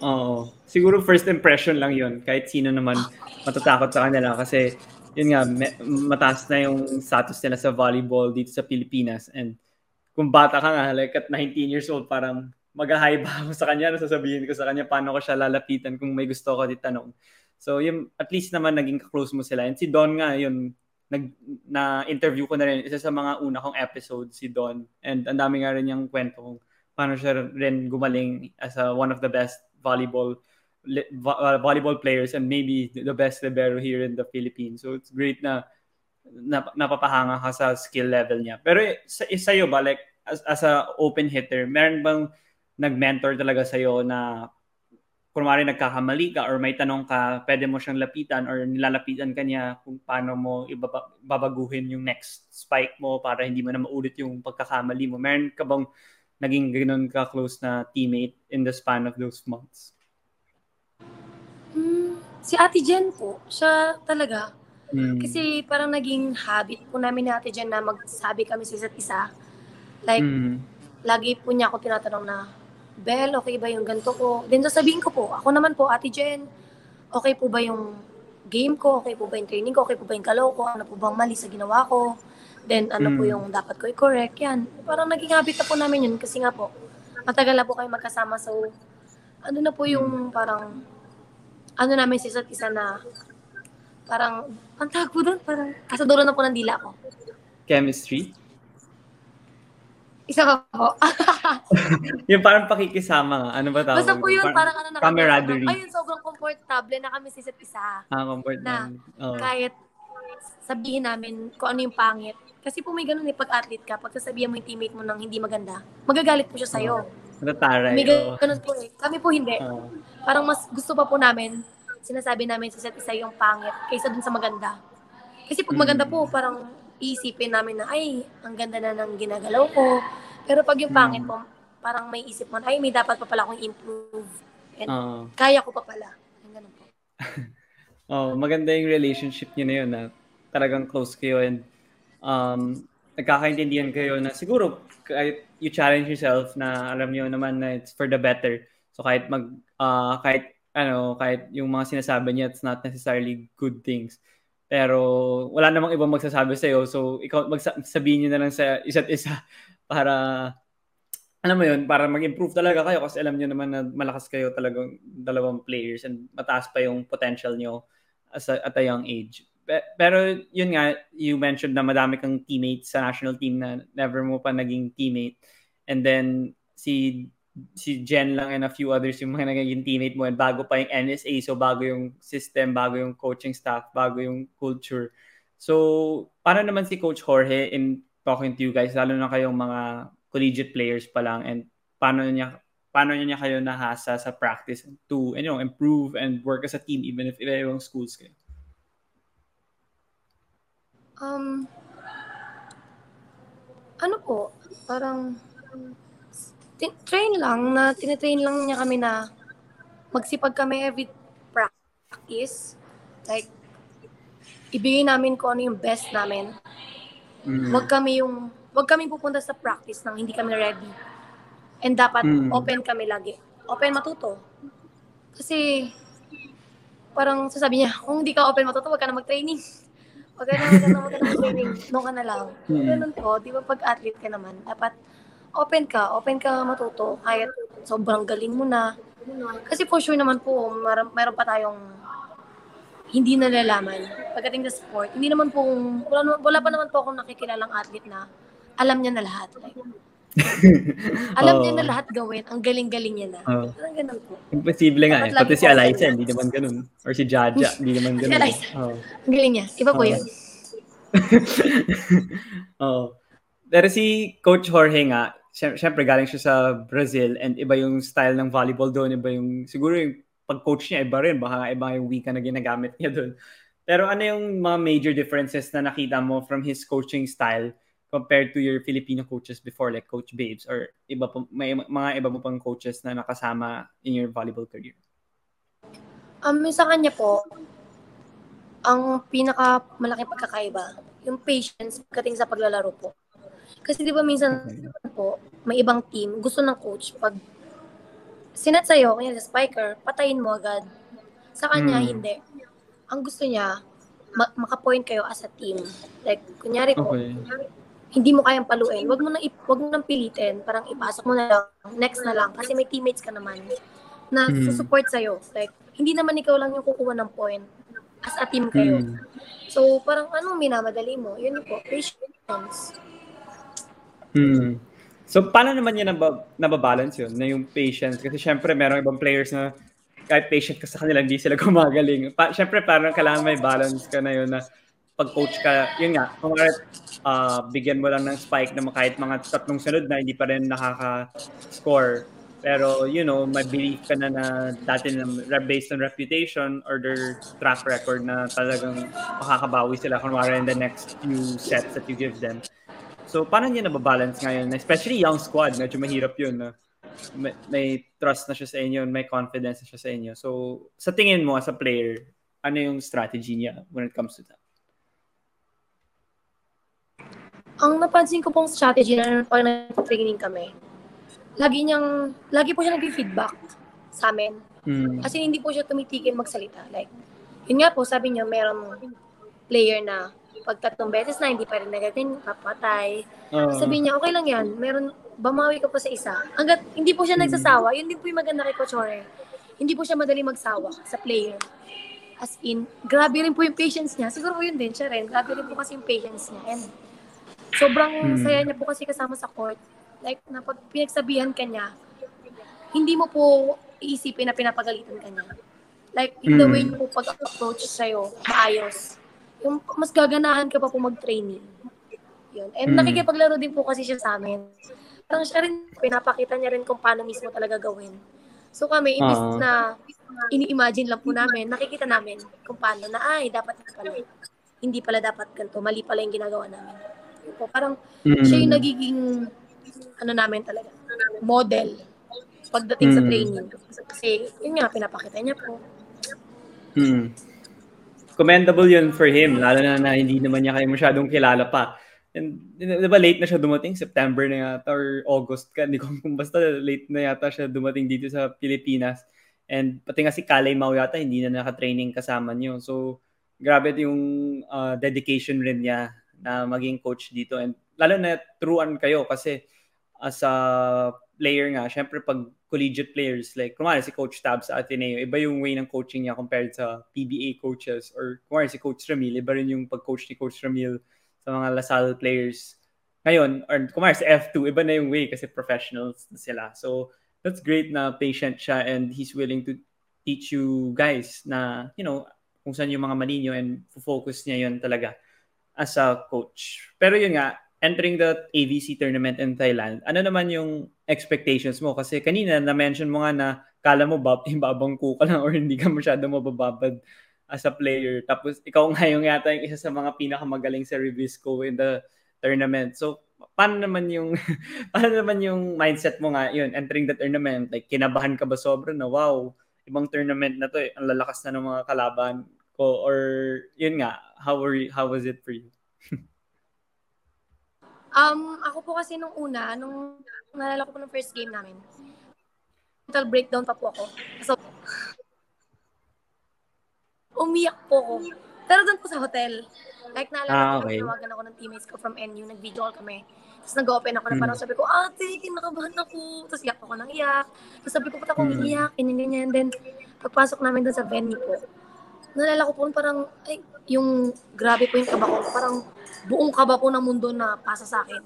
[SPEAKER 1] Oo. Siguro first impression lang yun. Kahit sino naman matatakot sa kanila kasi yun nga, me- mataas na yung status nila sa volleyball dito sa Pilipinas. And kung bata ka nga, like at 19 years old, parang mag-hi ba ako sa kanya, sasabihin ko sa kanya paano ko siya lalapitan kung may gusto ko ditanong. So, yun, at least naman naging close mo sila. And si Don nga, yun, nag, na-interview ko na rin, isa sa mga una kong episode, si Don. And ang dami nga rin yung kwento kung paano siya rin gumaling as a, one of the best volleyball vo- uh, volleyball players and maybe the best libero here in the Philippines. So it's great na, na napapahanga ka sa skill level niya. Pero sa sa'yo ba like as, as a open hitter, meron bang nag-mentor talaga sa'yo na kunwari nagkakamali ka or may tanong ka, pwede mo siyang lapitan or nilalapitan ka niya kung paano mo ibaba- babaguhin yung next spike mo para hindi mo na maulit yung pagkakamali mo. Meron ka bang naging ganun ka-close na teammate in the span of those months?
[SPEAKER 2] Hmm, si Ate Jen po, siya talaga.
[SPEAKER 1] Mm.
[SPEAKER 2] Kasi parang naging habit po namin ni Ate Jen na magsabi kami sa isa't isa. Like,
[SPEAKER 1] Mm.
[SPEAKER 2] lagi po niya ako tinatanong na, Bel, okay ba yung ganito ko? Then sasabihin ko po, ako naman po, Ate Jen, okay po ba yung game ko? Okay po ba yung training ko? Okay po ba yung galaw ko? Ano po bang mali sa ginawa ko? Then, ano po
[SPEAKER 1] Mm.
[SPEAKER 2] yung dapat ko i-correct. Yan. Parang naging habit na po namin yun kasi nga po, matagal na po kayo magkasama. So, ano na po yung parang, ano namin sa isa't isa na, parang, ang tawag po doon, parang, kasaduro na po ng dila ko.
[SPEAKER 1] Chemistry?
[SPEAKER 2] Isa ka po.
[SPEAKER 1] Yung parang pakikisama nga. Ano ba tawag?
[SPEAKER 2] Basta po yun, parang ano na
[SPEAKER 1] camaraderie.
[SPEAKER 2] Ayun, sobrang comfortable na kami sa isa't isa.
[SPEAKER 1] Ah, comfort
[SPEAKER 2] Na,
[SPEAKER 1] na. Oh.
[SPEAKER 2] Kahit sabihin namin kung ano yung pangit. Kasi po may ganun eh, pag athlete ka, pag sasabihin mo yung teammate mo ng hindi maganda, magagalit po siya sa'yo.
[SPEAKER 1] Nataray.
[SPEAKER 2] May
[SPEAKER 1] oh.
[SPEAKER 2] ganun po eh. Kami po hindi.
[SPEAKER 1] Oh.
[SPEAKER 2] Parang mas gusto pa po namin, sinasabi namin sa isa't isa yung pangit kaysa dun sa maganda. Kasi pag maganda
[SPEAKER 1] Mm.
[SPEAKER 2] po, parang iisipin namin na, ay, ang ganda na ng ginagalaw ko. Pero pag yung pangit
[SPEAKER 1] Mm.
[SPEAKER 2] po, parang may isip mo, ay, may dapat pa pala akong improve. And
[SPEAKER 1] Oh.
[SPEAKER 2] kaya ko pa pala. Yung ganun po.
[SPEAKER 1] Oh, maganda yung relationship niyo na yun na talagang close kayo and um, nagkakaintindihan kayo na siguro kahit you challenge yourself na alam niyo naman na it's for the better. So kahit mag ah, kahit ano, kahit yung mga sinasabi niya it's not necessarily good things. Pero wala namang ibang magsasabi sa so ikaw magsabihin niyo na lang sa isa't isa para alam mo yun, para mag-improve talaga kayo kasi alam niyo naman na malakas kayo talagang dalawang players and mataas pa yung potential niyo as a, at a young age. Pe- Pero yun nga, you mentioned na madami kang teammates sa national team na never mo pa naging teammate. And then si si Jen lang and a few others yung mga naging teammate mo and bago pa yung NSA, so bago yung system, bago yung coaching staff, bago yung culture. So, paano naman si Coach Jorge in talking to you guys, lalo na kayong mga collegiate players pa lang and paano niya paano niya kayo nahasa sa practice to you know, improve and work as a team even if iba-ibang schools kayo?
[SPEAKER 2] Um, ano po, parang train lang na tinitrain lang niya kami na magsipag kami every practice. Like, ibigay namin kung ano yung best namin.
[SPEAKER 1] Mm.
[SPEAKER 2] Wag kami yung, wag kami pupunta sa practice nang hindi kami ready. And dapat
[SPEAKER 1] Mm.
[SPEAKER 2] open kami lagi. Open matuto. Kasi, parang sasabi niya, kung hindi ka open matuto, wag ka na mag-training. Wag ka na, wag ka na, wag ka na mag-training. Doon ka na lang.
[SPEAKER 1] Mm.
[SPEAKER 2] Ganun po, di ba pag athlete ka naman, dapat open ka, open ka matuto, kahit sobrang galing mo na. Kasi for sure naman po, meron, meron pa tayong hindi nalalaman pagdating sa sport. Hindi naman po, wala, wala pa naman po akong nakikilalang athlete na alam niya na lahat. Like, alam niya
[SPEAKER 1] Oo.
[SPEAKER 2] na lahat gawin. Ang galing-galing niya na.
[SPEAKER 1] Oo.
[SPEAKER 2] Parang ganun po.
[SPEAKER 1] Imposible nga eh. Pati si Eliza, hindi naman ganun. Or si Jaja, hindi naman ganun. eh.
[SPEAKER 2] Eliza.
[SPEAKER 1] Oo.
[SPEAKER 2] Ang galing niya. Iba po
[SPEAKER 1] Oo.
[SPEAKER 2] yun.
[SPEAKER 1] Oo. Pero si Coach Jorge nga, syempre galing siya sa Brazil and iba yung style ng volleyball doon, iba yung, siguro yung pag-coach niya, iba rin, baka iba yung wika na ginagamit niya doon. Pero ano yung mga major differences na nakita mo from his coaching style compared to your Filipino coaches before, like Coach Babes, or iba pa, may mga iba mo pang coaches na nakasama in your volleyball career?
[SPEAKER 2] Um, yung sa kanya po, ang pinaka malaking pagkakaiba, yung patience pagdating sa paglalaro po. Kasi di ba minsan po, may ibang team, gusto ng coach, pag sinet sa'yo, kanya sa spiker, patayin mo agad. Sa kanya,
[SPEAKER 1] Mm.
[SPEAKER 2] hindi. Ang gusto niya, ma- makapoint kayo as a team. Like, kunyari po,
[SPEAKER 1] Okay.
[SPEAKER 2] hindi mo kayang paluin, wag mo na ip- wag mo nang pilitin, parang ipasok mo na lang, next na lang kasi may teammates ka naman na
[SPEAKER 1] Hmm.
[SPEAKER 2] susupport sa Like hindi naman ikaw lang yung kukuha ng point as a team kayo.
[SPEAKER 1] Mm.
[SPEAKER 2] So parang anong minamadali mo? Yun po, patience.
[SPEAKER 1] Hmm. So, paano naman niya nab- nababalance yun, na yung patience? Kasi syempre, merong ibang players na kahit patient ka sa kanila, hindi sila gumagaling. Pa- syempre, parang kailangan may balance ka na yun na pag-coach ka, yun nga, kung uh, bigyan mo lang ng spike na kahit mga tatlong sunod na hindi pa rin nakaka-score. Pero, you know, may belief ka na na dati na based on reputation or their track record na talagang makakabawi sila kunwari in the next few sets that you give them. So, paano niya nababalance ngayon? Especially young squad, medyo mahirap yun. Na may, may trust na siya sa inyo, may confidence na siya sa inyo. So, sa tingin mo as a player, ano yung strategy niya when it comes to that?
[SPEAKER 2] Ang napansin ko pong strategy na pag nag-training kami, lagi niyang, lagi po siya nag-feedback sa amin.
[SPEAKER 1] Mm.
[SPEAKER 2] Kasi hindi po siya tumitigil magsalita. Like, yun nga po, sabi niya, merong player na pag tatlong beses na hindi pa rin nagaganyan, papatay.
[SPEAKER 1] Oo.
[SPEAKER 2] Sabi niya, okay lang yan. Meron, bamawi ka pa sa isa. Hanggat hindi po siya
[SPEAKER 1] Hmm.
[SPEAKER 2] nagsasawa, yun din po yung maganda kay Coach. Hindi po siya madali magsawa sa player. As in, grabe rin po yung patience niya. Siguro po yun din, siya rin. Grabe rin po kasi yung patience niya. And sobrang
[SPEAKER 1] Hmm.
[SPEAKER 2] saya niya po kasi kasama sa court. Like, na pag pinagsabihan ka niya, hindi mo po iisipin na pinapagalitan ka niya. Like, in the
[SPEAKER 1] Hmm.
[SPEAKER 2] way po pag-approach sa'yo, maayos. Yung mas gaganahan ka pa po mag-training. Yun. And
[SPEAKER 1] Hmm.
[SPEAKER 2] nakikipaglaro din po kasi siya sa amin. Parang siya rin, pinapakita niya rin kung paano mismo talaga gawin. So kami, imbis
[SPEAKER 1] Oo.
[SPEAKER 2] na ini-imagine lang po namin, nakikita namin kung paano na, ay, dapat na pala. Hindi pala dapat ganito. Mali pala yung ginagawa namin. Yun po, parang
[SPEAKER 1] Mm.
[SPEAKER 2] siya yung nagiging, ano namin talaga, model pagdating sa
[SPEAKER 1] Mm.
[SPEAKER 2] training. Kasi, yun nga, pinapakita niya po.
[SPEAKER 1] Hmm. Commendable yun for him, lalo na na hindi naman niya kayo masyadong kilala pa. And di ba late na siya dumating? September na yata or August ka. Hindi ko kung basta late na yata siya dumating dito sa Pilipinas. And pati nga si Kalay Mau yata, hindi na naka-training kasama niyo. So, grabe yung uh, dedication rin niya na maging coach dito. And lalo na truan kayo kasi as a player nga, syempre pag collegiate players, like kumari si Coach Tab sa Ateneo, iba yung way ng coaching niya compared sa PBA coaches or kumari si Coach Ramil, iba rin yung pag-coach ni Coach Ramil sa mga Lasal players. Ngayon, or kumari sa F2, iba na yung way kasi professionals na sila. So, that's great na patient siya and he's willing to teach you guys na, you know, kung saan yung mga mali nyo and focus niya yun talaga as a coach. Pero yun nga, entering the AVC tournament in Thailand, ano naman yung expectations mo? Kasi kanina na-mention mo nga na kala mo ba, ibabangko ka lang or hindi ka masyado mabababad as a player. Tapos ikaw nga yung yata yung isa sa mga pinakamagaling sa Revisco in the tournament. So, paano naman yung paano naman yung mindset mo nga yun entering the tournament like kinabahan ka ba sobra na wow ibang tournament na to eh. ang lalakas na ng mga kalaban ko or yun nga how were you, how was it for you
[SPEAKER 2] Um, ako po kasi nung una, nung naalala ko po nung first game namin, mental breakdown pa po ako. So, umiyak po ako. Pero doon po sa hotel. Like, naalala
[SPEAKER 1] Ah,
[SPEAKER 2] ko,
[SPEAKER 1] okay.
[SPEAKER 2] nawagan ako ng teammates ko from NU, nag-video call kami. Tapos nag-open ako na
[SPEAKER 1] Mm.
[SPEAKER 2] parang sabi ko, ate, kinakabahan ako. Tapos iyak ako ng iyak. Tapos sabi ko, ba't ako
[SPEAKER 1] Mm.
[SPEAKER 2] umiiyak? Ganyan, ganyan. Then, pagpasok namin doon sa venue po, naalala ko po parang, ay, yung grabe po yung kaba ko. Parang buong kaba po ng mundo na pasa sa akin.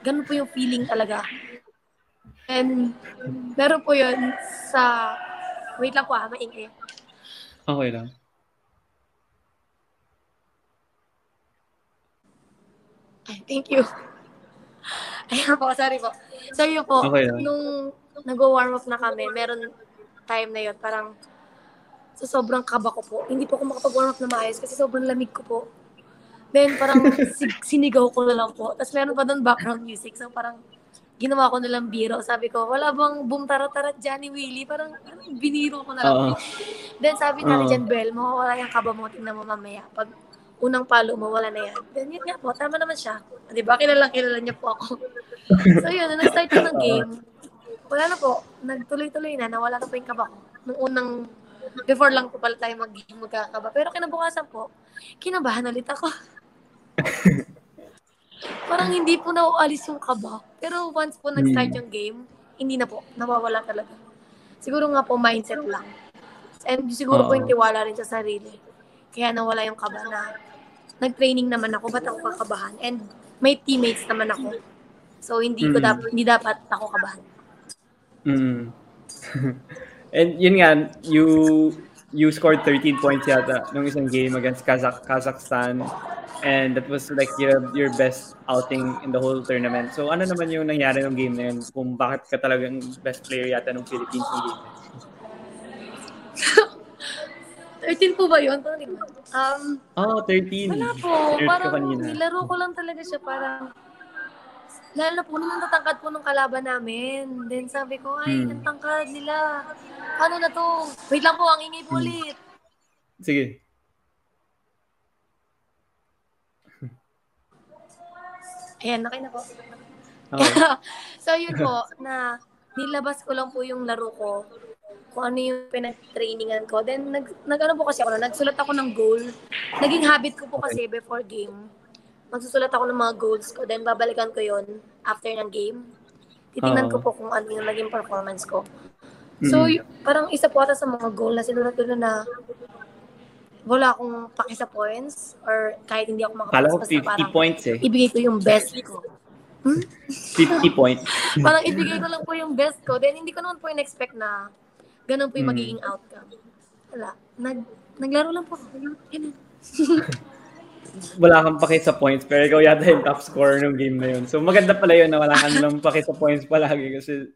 [SPEAKER 2] Ganun po yung feeling talaga. And meron po yun sa, wait lang po ah, maingay.
[SPEAKER 1] okay lang
[SPEAKER 2] Ay, thank you. Ayan po, sorry po. So yun po,
[SPEAKER 1] Okay lang.
[SPEAKER 2] nung nag-warm up na kami, meron time na yun, parang sa sobrang kaba ko po, hindi po ako makapag-warm up na maayos kasi sobrang lamig ko po. Then parang sinigaw ko na lang po. Tapos meron pa doon background music. So parang ginawa ko na lang biro. Sabi ko, wala bang boom tarat-tarat Johnny Willie? Parang ano, biniro ko na lang.
[SPEAKER 1] Oo.
[SPEAKER 2] Then sabi na ni Jan Bell, mawawala yung kaba mo, tingnan mo mamaya. Pag unang palo mo, wala na yan. Then yun nga po, tama naman siya. Di ba? Kilala, kilala niya po ako. so yun, nung nag-start na ng game, wala na po. Nagtuloy-tuloy na, nawala na po yung kaba ko. Nung unang, before lang po pala tayo mag-game magkakaba. Pero kinabukasan po, kinabahan ulit ako. Parang hindi po naualis yung kaba. Pero once po nag-start yung game, hindi na po. Nawawala talaga. Siguro nga po mindset lang. And siguro po
[SPEAKER 1] Oo.
[SPEAKER 2] yung tiwala rin sa sarili. Kaya nawala yung kaba na nag-training naman ako, ba't ako kakabahan? And may teammates naman ako. So hindi ko
[SPEAKER 1] Mm.
[SPEAKER 2] dapat hindi dapat ako kabahan.
[SPEAKER 1] Mm. And yun nga, you you scored 13 points yata nung isang game against Kazakh Kazakhstan. And that was like your your best outing in the whole tournament. So ano naman yung nangyari ng game na yun? Kung bakit ka talagang best player yata ng Philippines ng game?
[SPEAKER 2] 13 po ba yun? Um,
[SPEAKER 1] Oh, 13.
[SPEAKER 2] Wala po. Parang nilaro ko lang talaga siya. Parang, lalo na po nung natatangkad po ng kalaban namin. Then sabi ko, ay,
[SPEAKER 1] Hmm.
[SPEAKER 2] ang tangkad nila. Ano na to? Wait lang po, ang ingay po
[SPEAKER 1] Hmm.
[SPEAKER 2] ulit.
[SPEAKER 1] Sige.
[SPEAKER 2] Ayan, nakay na po.
[SPEAKER 1] Okay.
[SPEAKER 2] so yun po, na nilabas ko lang po yung laro ko. kung ano yung pinag-trainingan ko. Then, nag, nag ano po kasi ako, nagsulat ako ng goal. Naging habit ko po kasi before game. Magsusulat ako ng mga goals ko. Then, babalikan ko yon after ng game. Titingnan ko
[SPEAKER 1] Oo.
[SPEAKER 2] po kung ano yung naging performance ko. So,
[SPEAKER 1] Mm.
[SPEAKER 2] y- parang isa po ata sa mga goal na sinulat ko na wala akong paki sa points or kahit hindi ako
[SPEAKER 1] Kala ko
[SPEAKER 2] makapasa, basta
[SPEAKER 1] 50
[SPEAKER 2] parang
[SPEAKER 1] points eh.
[SPEAKER 2] ibigay ko yung best ko.
[SPEAKER 1] 50 points.
[SPEAKER 2] Parang ibigay ko lang po yung best ko. Then, hindi ko naman po in-expect na ganun po yung
[SPEAKER 1] Mm.
[SPEAKER 2] magiging outcome. Wala. Nag, naglaro lang po ako. Yun.
[SPEAKER 1] Wala kang paki sa points, pero ikaw yata yung top scorer ng game na yun. So maganda pala yun na wala kang lang paki sa points palagi kasi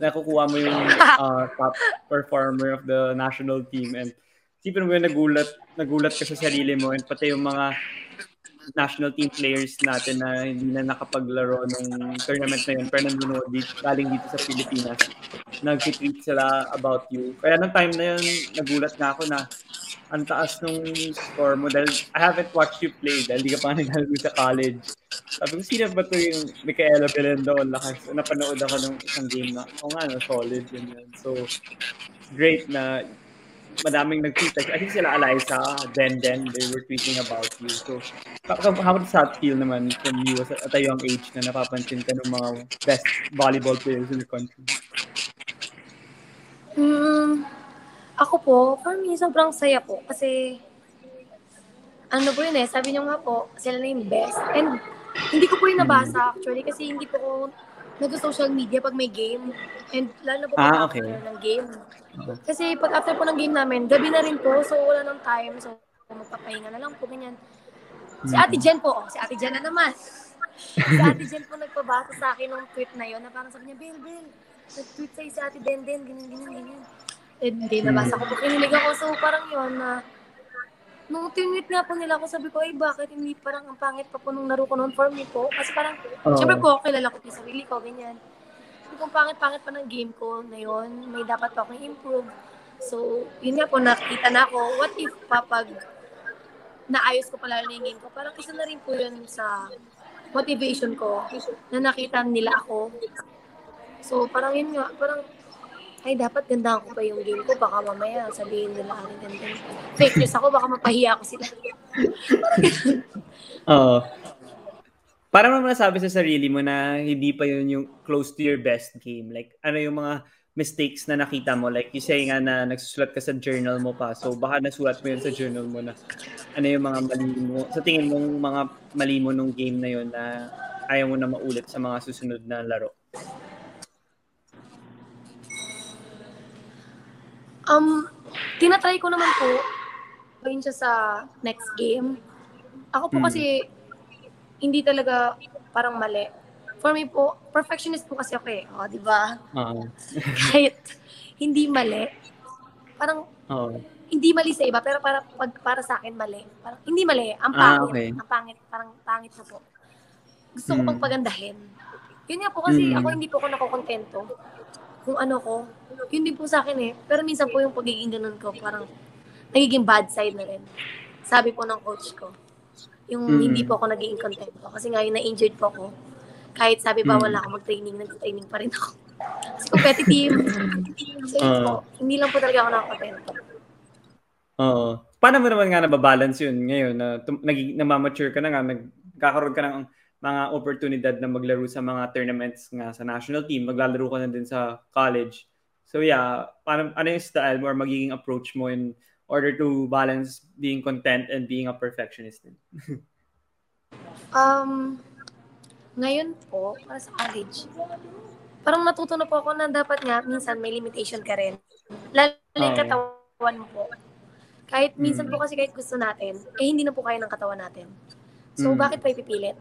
[SPEAKER 1] nakukuha mo yung uh, top performer of the national team and sipin mo yung nagulat, nagulat ka sa sarili mo and pati yung mga national team players natin na hindi na nakapaglaro nung tournament na yun pero nanonood dito, galing dito sa Pilipinas nag-tweet sila about you. Kaya nung time na yun, nagulat nga ako na ang taas nung score mo dahil I haven't watched you play dahil di ka pa naglalaro sa college. Sabi ko, sino ba to yung Micaela Belendo? Ang lakas. Napanood ako ng isang game na, o nga, no, solid yun yun. So, great na madaming nag-tweet. I think sila Eliza, Den Den, they were tweeting about you. So, how, does that feel naman from you at a young age na napapansin ka ng mga best volleyball players in the country?
[SPEAKER 2] Mm, ako po, for me, sobrang saya po. Kasi, ano po yun eh, sabi niyo nga po, sila na yung best. And, hindi ko po yung nabasa actually kasi hindi po ko nag-social media pag may game. And lalo po
[SPEAKER 1] Ah, okay.
[SPEAKER 2] ng game. Kasi pag after po ng game namin, gabi na rin po, so wala nang time. So, magpapahinga na lang po, ganyan. Si Ate Jen po, oh, si Ate Jen na naman. si Ate Jen po nagpabasa sa akin ng tweet na yon na parang sabi niya, Bel, Bel, nag-tweet sa'yo si Ate Den Den, ganyan, ganyan, ganyan. Eh, hindi, nabasa ko. Kinilig ako. So, parang yon na, nung tinweet nga po nila ako, sabi ko, ay, bakit hindi parang ang pangit pa po nung laro ko noon for me po? Kasi parang,
[SPEAKER 1] Oo.
[SPEAKER 2] syempre po, kilala ko yung sarili ko, ganyan. Sabi ko, pangit-pangit pa ng game ko na yon may dapat pa akong improve. So, yun nga po, nakita na ako, what if pa pag naayos ko pala yung game ko, parang isa na rin po yun sa motivation ko na nakita nila ako. So, parang yun nga, parang, ay, dapat gandahan ko pa yung game ko. Baka mamaya sabihin nila, ano, ganda. Fake news ako, baka mapahiya ako sila.
[SPEAKER 1] Oo. Para mo nasabi sa sarili mo na hindi pa yun yung close to your best game. Like, ano yung mga mistakes na nakita mo? Like, you say nga na nagsusulat ka sa journal mo pa. So, baka nasulat mo yun sa journal mo na ano yung mga mali mo. Sa tingin mo, mga mali mo nung game na yun na ayaw mo na maulit sa mga susunod na laro.
[SPEAKER 2] Um, tinatry ko naman po gawin siya sa next game. Ako po
[SPEAKER 1] Hmm.
[SPEAKER 2] kasi hindi talaga parang mali. For me po, perfectionist po kasi ako eh. O, di ba?
[SPEAKER 1] Oo.
[SPEAKER 2] Kahit hindi mali, parang
[SPEAKER 1] Oo.
[SPEAKER 2] hindi mali sa iba, pero para pag para sa akin mali. Parang hindi mali, ang
[SPEAKER 1] Ah,
[SPEAKER 2] pangit,
[SPEAKER 1] okay.
[SPEAKER 2] ang pangit, parang pangit na po. Gusto ko
[SPEAKER 1] Mm.
[SPEAKER 2] pang pagandahin. Yun nga po kasi
[SPEAKER 1] Mm.
[SPEAKER 2] ako hindi po ako nakokontento kung ano ko. Yun din po sa akin eh. Pero minsan po yung pagiging ganun ko, parang nagiging bad side na rin. Sabi po ng coach ko. Yung
[SPEAKER 1] Mm.
[SPEAKER 2] hindi po ako nagiging contento. Kasi nga yung na-injured po ako. Kahit sabi ba
[SPEAKER 1] Mm.
[SPEAKER 2] wala ako mag-training, nag-training pa rin ako. Kasi competitive. so
[SPEAKER 1] Ah.
[SPEAKER 2] po. Hindi lang po talaga ako nakakontento.
[SPEAKER 1] Oo. Paano mo naman nga nababalance yun ngayon na tum- naging namamature ka na nga, nagkakaroon ka ng mga oportunidad na maglaro sa mga tournaments nga sa national team, maglalaro ka na din sa college. So yeah, paano, ano yung style mo or magiging approach mo in order to balance being content and being a perfectionist din?
[SPEAKER 2] Um, ngayon po, para sa college, parang natuto na po ako na dapat nga, minsan may limitation ka rin. Lalo yung
[SPEAKER 1] Oo.
[SPEAKER 2] katawan mo po. Kahit minsan
[SPEAKER 1] Mm.
[SPEAKER 2] po kasi kahit gusto natin, eh hindi na po kaya ng katawan natin. So,
[SPEAKER 1] Mm.
[SPEAKER 2] bakit pa ipipilit?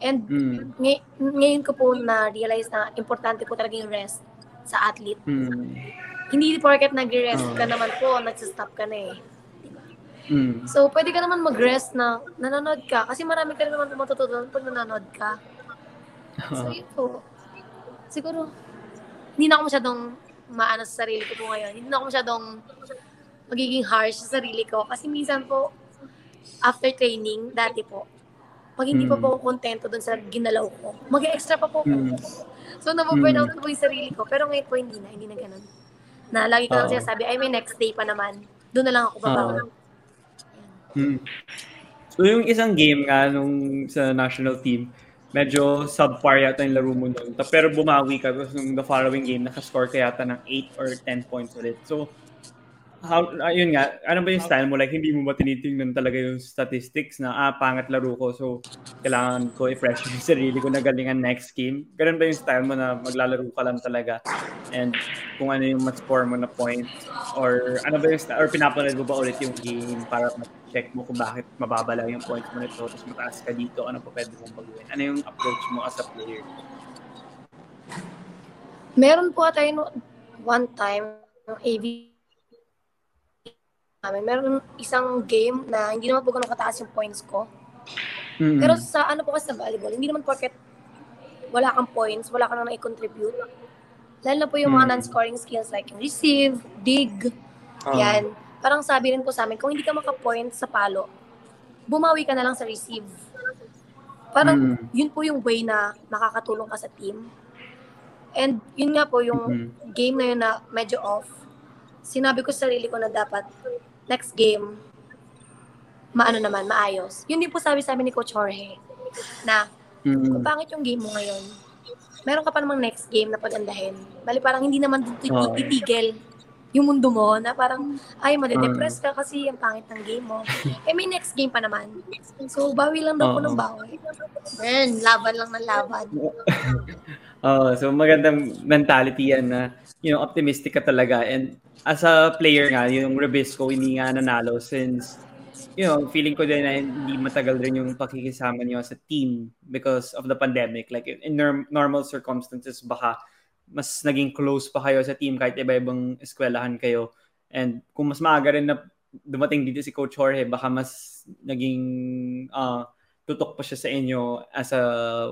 [SPEAKER 2] And
[SPEAKER 1] Mm.
[SPEAKER 2] ngay- ngayon ko po na-realize na importante po talaga yung rest sa athlete.
[SPEAKER 1] Mm.
[SPEAKER 2] Hindi porket nag-rest
[SPEAKER 1] Oo.
[SPEAKER 2] ka naman po, nagsistop ka na eh.
[SPEAKER 1] Mm.
[SPEAKER 2] So, pwede ka naman mag-rest na nanonood ka. Kasi marami ka rin naman po matututunan pag nanonood ka. So, yun po. Siguro, hindi na ako masyadong maano sa sarili ko po ngayon. Hindi na ako masyadong magiging harsh sa sarili ko. Kasi minsan po, after training, dati po, pag hindi pa
[SPEAKER 1] Mm.
[SPEAKER 2] po ako kontento dun sa ginalaw ko, mag-extra pa po ako.
[SPEAKER 1] Mm.
[SPEAKER 2] So, nababurn out ko po yung sarili ko. Pero ngayon po, hindi na. Hindi na ganun. Na lagi ko lang
[SPEAKER 1] Oo.
[SPEAKER 2] sinasabi, ay may next day pa naman. Doon na lang ako babawi.
[SPEAKER 1] Mm. So yung isang game nga nung sa national team, medyo subpar yata yung laro mo. Ta- Pero bumawi ka tapos nung the following game, nakascore ka yata ng 8 or 10 points ulit. So, how, ayun nga, ano ba yung style mo? Like, hindi mo ba tinitingnan talaga yung statistics na, ah, pangat laro ko, so kailangan ko i-pressure yung sarili ko na galingan next game? Ganun ba yung style mo na maglalaro ka lang talaga? And kung ano yung mas-score mo na points? Or ano ba yung style? Or pinapanood mo ba ulit yung game para check mo kung bakit mababa lang yung points mo nito tapos mataas ka dito, ano pa pwede mong baguhin? Ano yung approach mo as a player?
[SPEAKER 2] Meron po tayo no, one time, yung AV namin, meron isang game na hindi naman po ganun kataas yung points ko.
[SPEAKER 1] Mm.
[SPEAKER 2] Pero sa ano po kasi sa volleyball, hindi naman porket wala kang points, wala ka na i-contribute. Lalo na po yung mga
[SPEAKER 1] Mm.
[SPEAKER 2] non-scoring skills like yung receive, dig,
[SPEAKER 1] Ah.
[SPEAKER 2] yan. Parang sabi rin po sa amin, kung hindi ka maka-points sa palo, bumawi ka na lang sa receive. Parang
[SPEAKER 1] Mm.
[SPEAKER 2] yun po yung way na makakatulong ka sa team. And yun nga po yung
[SPEAKER 1] Mhm.
[SPEAKER 2] game na yun na medyo off. Sinabi ko sa sarili ko na dapat next game, maano naman, maayos. Yun din po sabi sa amin ni Coach Jorge na
[SPEAKER 1] Mm.
[SPEAKER 2] kung pangit yung game mo ngayon, meron ka pa namang next game na pagandahin. Bali parang hindi naman titigil yung mundo mo na parang, ay, madedepress ka kasi ang pangit ng game mo. eh, may next game pa naman. So, bawi lang daw po ng bawi. Man, laban lang ng laban.
[SPEAKER 1] Oh, so magandang mentality yan na you know, optimistic ka talaga and as a player nga, yung Rebisco hindi nga nanalo since you know, feeling ko din na hindi matagal rin yung pakikisama niyo sa team because of the pandemic. Like in norm- normal circumstances baka mas naging close pa kayo sa team kahit iba-ibang eskwelahan kayo. And kung mas maaga rin na dumating dito si Coach Jorge, baka mas naging ah, tutok pa siya sa inyo as a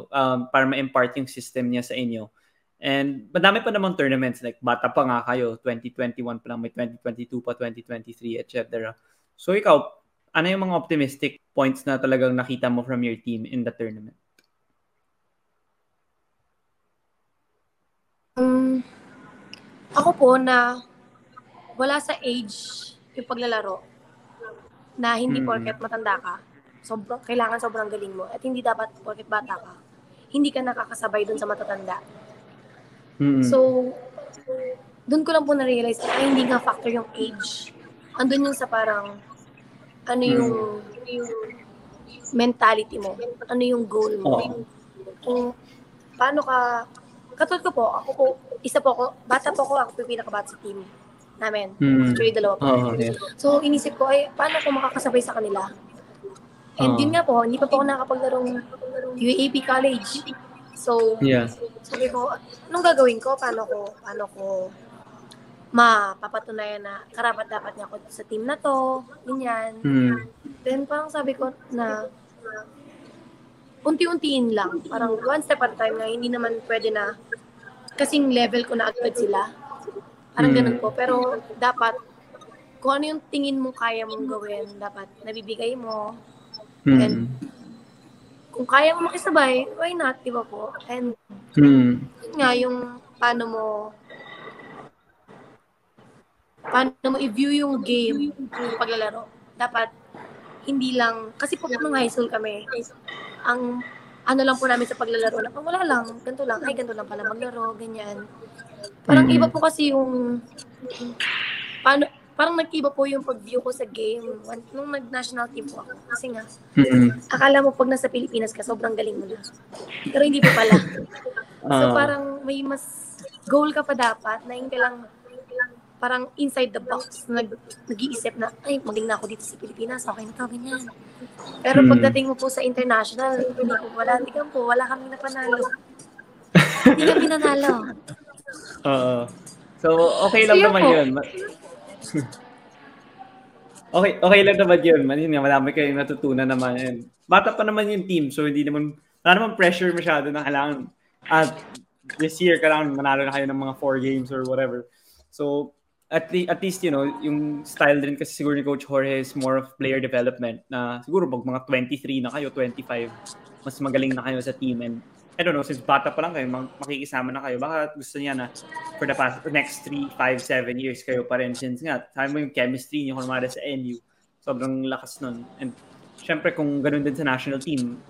[SPEAKER 1] um, para ma-impart yung system niya sa inyo. And madami pa namang tournaments like bata pa nga kayo, 2021 pa lang, may 2022 pa, 2023, etc. So ikaw, ano yung mga optimistic points na talagang nakita mo from your team in the tournament?
[SPEAKER 2] Um, ako po na wala sa age yung paglalaro na hindi
[SPEAKER 1] Mm.
[SPEAKER 2] porket matanda ka, sobrang, kailangan sobrang galing mo at hindi dapat porket bata ka, hindi ka nakakasabay dun sa matatanda.
[SPEAKER 1] Mm.
[SPEAKER 2] So, dun ko lang po na-realize na hindi nga factor yung age. Andun yung sa parang, ano yung, yung mentality mo, ano yung goal mo.
[SPEAKER 1] Oo.
[SPEAKER 2] Kung paano ka, katulad ko po, ako po, isa po ako, bata po ako, ako po yung pinakabata sa team namin.
[SPEAKER 1] Mm.
[SPEAKER 2] Actually, dalawa po.
[SPEAKER 1] Oo, yeah.
[SPEAKER 2] So, inisip ko, ay, paano ko makakasabay sa kanila? And
[SPEAKER 1] Oo.
[SPEAKER 2] yun nga po, hindi pa po ako nakakapaglarong UAP college. So,
[SPEAKER 1] Yeah.
[SPEAKER 2] sabi ko, anong gagawin ko? Paano ko, paano ko mapapatunayan na karapat dapat niya ako sa team na to, ganyan.
[SPEAKER 1] Mm.
[SPEAKER 2] Then parang sabi ko na unti-untiin lang. Parang one step at a time na hindi naman pwede na kasing level ko na agad sila. Parang
[SPEAKER 1] Mm.
[SPEAKER 2] ganun po. Pero dapat kung ano yung tingin mo kaya mong gawin, dapat nabibigay mo.
[SPEAKER 1] Mm.
[SPEAKER 2] Kung kaya mo makisabay, why not, di ba po? And
[SPEAKER 1] Mm.
[SPEAKER 2] yun nga, yung paano mo paano mo i-view yung game, yung paglalaro. Dapat, hindi lang, kasi po nung high school kami, ang ano lang po namin sa paglalaro na, pag wala lang, ganito lang, ay ganito lang pala maglaro, ganyan. Parang
[SPEAKER 1] Mhm.
[SPEAKER 2] iba po kasi yung, paano, parang nag-iba po yung pag-view ko sa game nung nag-national team po ako. Kasi nga,
[SPEAKER 1] Mm.
[SPEAKER 2] akala mo pag nasa Pilipinas ka, sobrang galing mo na. Pero hindi po pala. So
[SPEAKER 1] Ah.
[SPEAKER 2] parang may mas goal ka pa dapat na hindi ka lang parang inside the box nag, nag-iisip na ay magaling na ako dito sa Pilipinas okay na to ganyan pero
[SPEAKER 1] Hmm.
[SPEAKER 2] pagdating mo po sa international hindi po wala tingnan po wala kami napanalo hindi kami nanalo
[SPEAKER 1] Oo. So, okay lang
[SPEAKER 2] So,
[SPEAKER 1] naman
[SPEAKER 2] po.
[SPEAKER 1] yun. Okay, okay lang naman yun. Man, yun nga, marami kayong natutunan naman. And bata pa naman yung team, so hindi naman, wala naman pressure masyado na kailangan, at this year, kailangan manalo na kayo ng mga four games or whatever. So, at, le- at least, you know, yung style din kasi siguro ni Coach Jorge is more of player development na siguro pag mga 23 na kayo, 25, mas magaling na kayo sa team and I don't know, since bata pa lang kayo, makikisama na kayo, baka gusto niya na for the past, next 3, 5, 7 years kayo pa rin. Since nga, sabi mo yung chemistry niyo kumare sa NU, sobrang lakas nun. And syempre kung ganun din sa national team,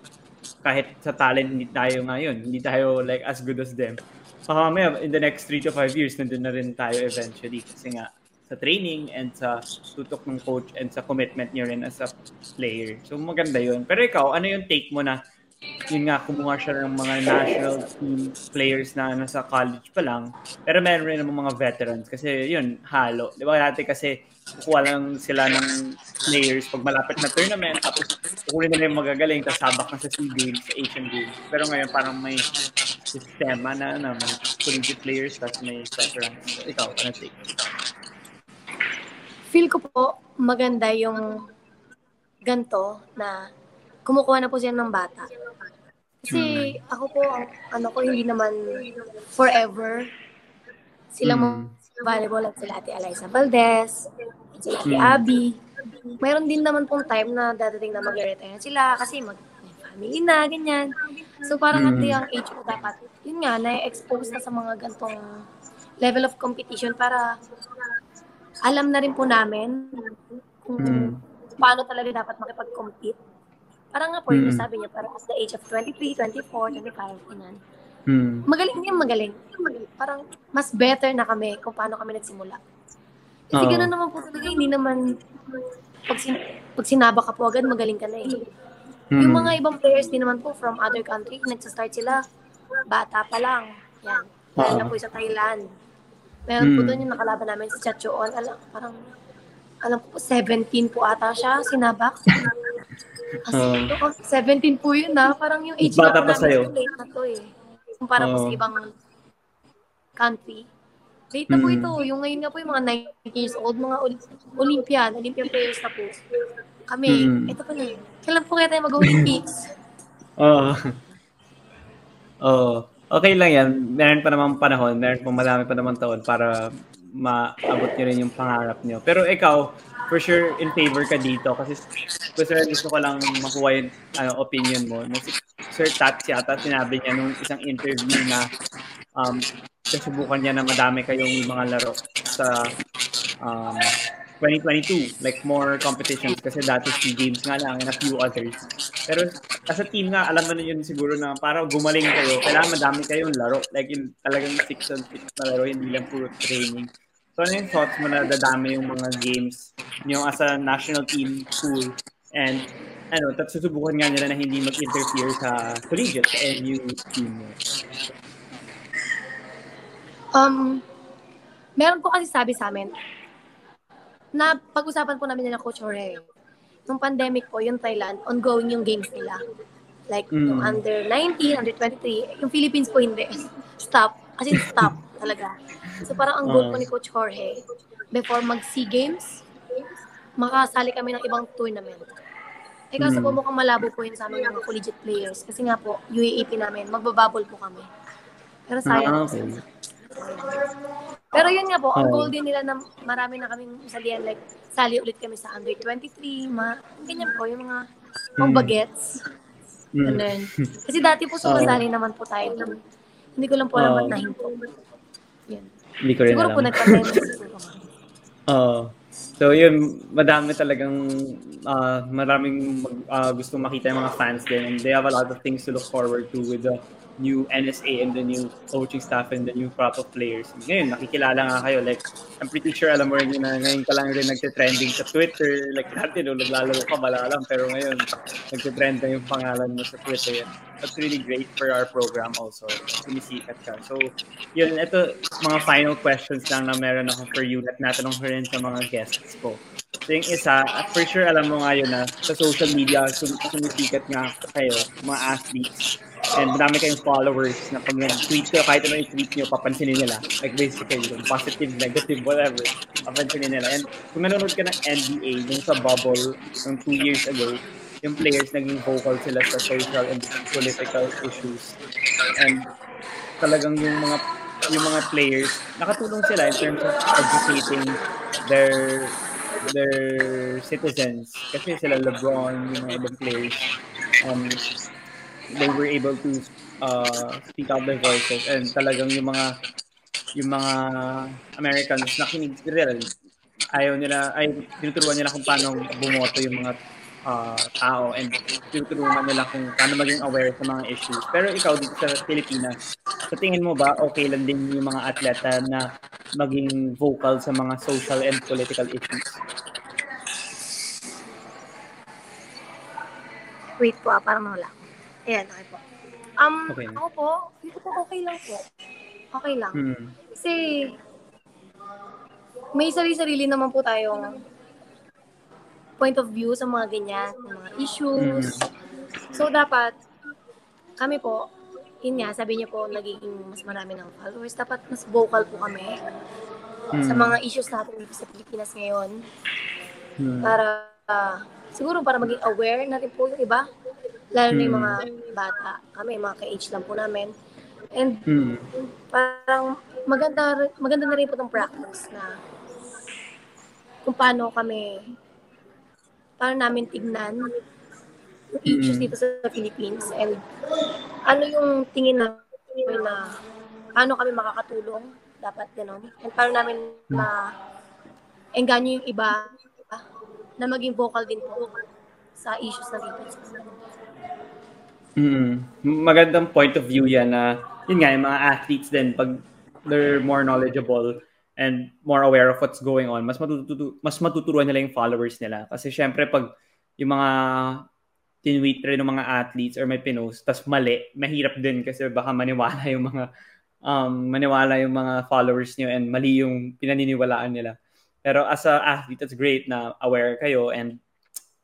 [SPEAKER 1] kahit sa talent hindi tayo ngayon, hindi tayo like as good as them. Baka mamaya in the next 3 to 5 years, nandun na rin tayo eventually. Kasi nga, sa training and sa tutok ng coach and sa commitment niyo rin as a player. So maganda yun. Pero ikaw, ano yung take mo na yun nga, kumuha siya ng mga national team players na nasa college pa lang. Pero meron rin ng mga veterans kasi yun, halo. Di ba dati kasi kukuha lang sila ng players pag malapit na tournament tapos kukunin nila yung magagaling tapos sabak na sa SEA Games, sa Asian Games. Pero ngayon parang may sistema na na may collegiate players tapos may veterans. Ikaw, ano take?
[SPEAKER 2] Feel ko po maganda yung ganto na kumukuha na po siya ng bata. Kasi hmm. ako po, ano ko, hindi naman forever. Sila hmm. mo volleyball at sila Ate Eliza Valdez, sila Ate hmm. Abby. Mayroon din naman pong time na dadating na mag-retire sila kasi mag family na, ganyan. So parang hmm. at the young age po dapat, yun nga, na-expose na sa mga gantong level of competition para alam na rin po namin kung hmm. paano talaga dapat makipag-compete Parang nga po, mm. yung sabi niya, parang at the age of 23, 24, 25, ganyan. Mm. Magaling din, magaling. Parang mas better na kami kung paano kami nagsimula. Kasi oh. gano'n naman po talaga, hindi naman, pag, sin- pag sinaba ka po agad, magaling ka na eh. Mm. Yung mga ibang players din naman po from other country, nagsa-start sila, bata pa lang. Yan. Lalo uh-huh. na po sa Thailand. Meron mm. po doon yung nakalaban namin si Chachoon. Alam, parang, alam ko po, 17 po ata siya, sinabak. Kasi uh, 17 po yun na. Parang yung age
[SPEAKER 1] bata pa sa'yo.
[SPEAKER 2] late na to eh. Kumpara uh, po sa ibang country. Late na po hmm. ito. Yung ngayon nga po yung mga 19 years old, mga Olympian, Olympian players na po. Kami, mm. ito pa na. Kailan po kaya tayo mag-Olympics?
[SPEAKER 1] Oo. oh. oh. Okay lang yan. Meron pa naman panahon. Meron pa marami pa naman taon para maabot nyo rin yung pangarap nyo. Pero ikaw, for sure in favor ka dito kasi gusto, gusto ko lang makuha yung ano, opinion mo. No, si Sir Tats yata sinabi niya nung isang interview na um, kasubukan niya na madami kayong mga laro sa um, 2022, like more competitions kasi dati si games nga lang and a few others. Pero as a team nga, alam mo na yun siguro na para gumaling kayo, kailangan madami kayong laro. Like yung talagang 6 on 6 na laro, hindi lang puro training. So ano yung thoughts mo na dadami yung mga games nyo as a national team pool and ano, tapos susubukan nga nila na hindi mag-interfere sa collegiate, sa NU team?
[SPEAKER 2] Um, meron po kasi sabi sa amin, na pag-usapan po namin nila Coach Jorge, nung pandemic po, yung Thailand, ongoing yung games nila. Like, mm. yung under 19, under 23, yung Philippines po hindi. Stop. Kasi stop talaga. So parang ang goal ko ni Coach Jorge, before mag-SEA Games, makasali kami ng ibang tournament. Eh kaso mm. po mukhang malabo po yun sa aming mga collegiate players. Kasi nga po, UAAP namin, magbabubble po kami. Pero sayang. Ah, okay. Pero yun nga po, ang goal din nila na marami na kaming salihan, like, sali ulit kami sa under 23, ma, ganyan po, yung mga mm. bagets. Mm. Kasi dati po sumasali naman po tayo dun. Hindi ko lang po alam uh, at nahinto. Yan.
[SPEAKER 1] Hindi ko rin
[SPEAKER 2] siguro
[SPEAKER 1] alam.
[SPEAKER 2] po siguro.
[SPEAKER 1] Oo. So yun, madami talagang uh, maraming uh, gustong makita yung mga fans din and they have a lot of things to look forward to with the new NSA and the new coaching staff and the new crop of players. Ngayon, nakikilala nga kayo. Like, I'm pretty sure alam mo rin yun na ngayon ka lang rin nagte-trending sa Twitter. Like, dati no, naglalaro ka, wala. Pero ngayon, nagte-trend na yung pangalan mo sa Twitter. That's really great for our program also. Sumisikat ka. So, yun, ito, mga final questions lang na meron ako for you at natanong ko rin sa mga guests ko. So yung isa, for sure alam mo nga yun na sa social media, sum- sumisikat nga kayo, mga athletes. And marami kayong followers na pag nag-tweet kayo, kahit ano yung tweet nyo, papansinin nila. Like basically, yung positive, negative, whatever, papansinin nila. And kung nanonood ka ng NBA, yung sa bubble, yung two years ago, yung players naging vocal sila sa social and political issues. And talagang yung mga yung mga players, nakatulong sila in terms of educating their their citizens. Kasi sila LeBron, yung mga ibang players, um, they were able to uh, speak out their voices and talagang yung mga yung mga Americans na kinig real ayaw nila ay tinuturuan nila kung paano bumoto yung mga uh, tao and tinuturuan nila kung paano maging aware sa mga issues. Pero ikaw dito sa Pilipinas, sa tingin mo ba okay lang din yung mga atleta na maging vocal sa mga social and political issues?
[SPEAKER 2] Wait po ah, parang wala. Ayan, okay po. Um,
[SPEAKER 1] Okay
[SPEAKER 2] ako po, ko po okay lang po. Okay lang.
[SPEAKER 1] Hmm.
[SPEAKER 2] Kasi, may sarili-sarili naman po tayong point of view sa mga ganyan, sa mga issues. So, dapat, kami po, yun nga, sabi niyo po, nagiging mas marami ng followers. Dapat mas vocal po kami sa
[SPEAKER 1] Hmm.
[SPEAKER 2] mga issues natin dito sa Pilipinas ngayon.
[SPEAKER 1] Hmm.
[SPEAKER 2] Para, ah, siguro para maging aware natin po yung iba. Lalo na yung
[SPEAKER 1] Hmm.
[SPEAKER 2] mga bata. Kami, mga ka-age lang po namin. And
[SPEAKER 1] Hmm.
[SPEAKER 2] parang maganda maganda na rin po itong practice na kung paano kami paano namin tignan yung issues
[SPEAKER 1] Mm.
[SPEAKER 2] dito sa Philippines and ano yung tingin namin na paano kami makakatulong dapat gano'n and paano namin ma engganyo yung iba na maging vocal din po sa issues na dito.
[SPEAKER 1] Mm. Magandang point of view yan na yun nga, yung mga athletes din pag they're more knowledgeable and more aware of what's going on, mas matututu mas matuturuan nila yung followers nila. Kasi syempre pag yung mga tinweet rin ng mga athletes or may pinost, tas mali, mahirap din kasi baka maniwala yung mga um, maniwala yung mga followers niyo and mali yung pinaniniwalaan nila. Pero as a athlete, it's great na aware kayo and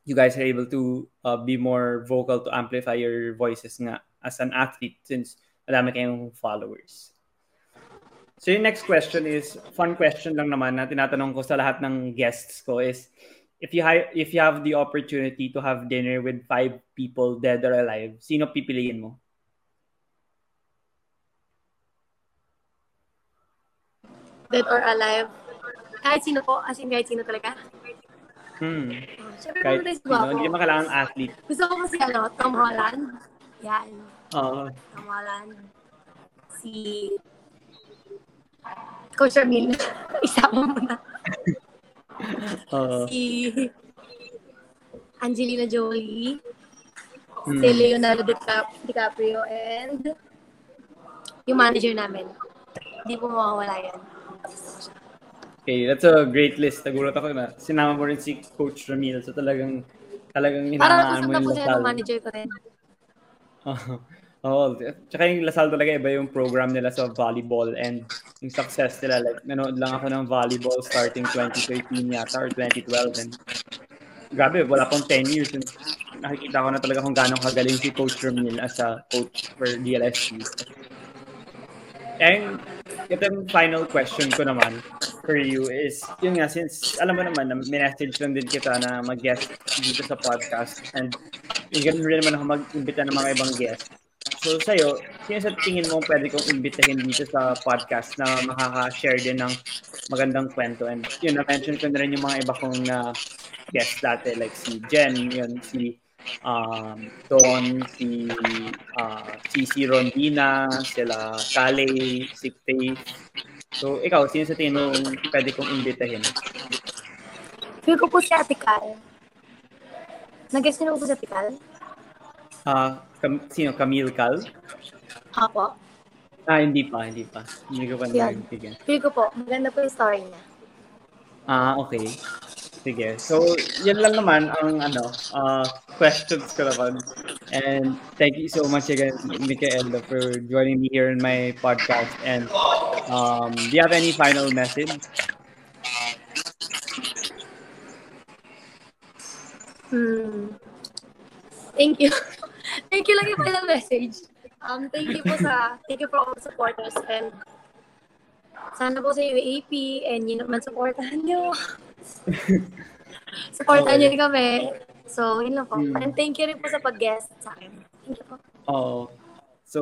[SPEAKER 1] you guys are able to uh, be more vocal to amplify your voices nga as an athlete since madami kayong followers. So yung next question is, fun question lang naman na tinatanong ko sa lahat ng guests ko is, if you hi- if you have the opportunity to have dinner with five people dead or alive, sino pipiliin mo?
[SPEAKER 2] Dead or alive. Kahit sino po, as in kahit sino talaga.
[SPEAKER 1] Hmm.
[SPEAKER 2] Siyempre,
[SPEAKER 1] Kahit
[SPEAKER 2] Guapo.
[SPEAKER 1] hindi naman kailangan athlete.
[SPEAKER 2] Gusto ko kasi ano, Tom Holland. Yan.
[SPEAKER 1] Oo.
[SPEAKER 2] Tom Holland. Si Coach Ramil. Isama mo na.
[SPEAKER 1] Oo.
[SPEAKER 2] Si Angelina Jolie.
[SPEAKER 1] Hmm.
[SPEAKER 2] Si Leonardo DiCap- DiCaprio. And yung manager namin. Hindi po mawawala yan.
[SPEAKER 1] Okay, that's a great list. Nagulat ako na sinama mo rin si Coach Ramil. So talagang talagang
[SPEAKER 2] Parang kusog
[SPEAKER 1] mo yung Lasal.
[SPEAKER 2] ng manager ko rin.
[SPEAKER 1] Oo. Oo. Tsaka yung Lasal talaga iba yung program nila sa volleyball and yung success nila. Like, nanood lang ako ng volleyball starting 2013 yata or 2012 and grabe, wala pang 10 years. And nakikita ko na talaga kung gaano kagaling si Coach Ramil as a coach for DLSU. And ito yung final question ko naman for you is, yun nga, since alam mo naman, na message lang din kita na mag-guest dito sa podcast and ganun rin naman ako mag-imbita ng mga ibang guest. So sa'yo, sino sa tingin mo pwede kong imbitahin dito sa podcast na makaka-share din ng magandang kwento? And yun, na-mention ko na rin yung mga iba kong na guest dati, like si Jen, yun, si um, Don, si uh, Cici Rondina, sila Kale, si Faith. So, ikaw, sino sa tingin mo pwede kong imbitahin?
[SPEAKER 2] Feel ko po si Ate Cal. Nag-guess niyo po sa Ate Cal?
[SPEAKER 1] Ah, Cam- sino? Camille Cal?
[SPEAKER 2] Apo.
[SPEAKER 1] Ah, hindi pa, hindi pa. Hindi ko pa
[SPEAKER 2] Yan.
[SPEAKER 1] narinig.
[SPEAKER 2] Feel ko po, maganda po yung story niya.
[SPEAKER 1] Ah, okay. Sige. So, yan lang naman ang ano, uh, questions ko naman. And thank you so much again, Michaela, for joining me here in my podcast. And um, do you have any final message?
[SPEAKER 2] Hmm. Thank you. thank you lang yung final message. Um, thank you po sa, thank you for all the supporters and sana po sa UAP and yun naman supportahan nyo. Supportahan nyo rin kami. So, yun lang po.
[SPEAKER 1] Hmm.
[SPEAKER 2] And thank you rin po sa pag-guest sa akin. Thank you po.
[SPEAKER 1] Oh. So,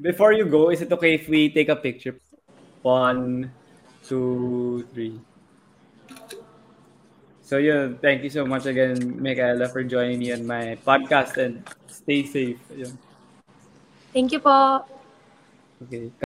[SPEAKER 1] before you go, is it okay if we take a picture? One, two, three. So, yun. Thank you so much again, Michaela, for joining me on my podcast and stay safe. Yun.
[SPEAKER 2] Thank you po.
[SPEAKER 1] Okay.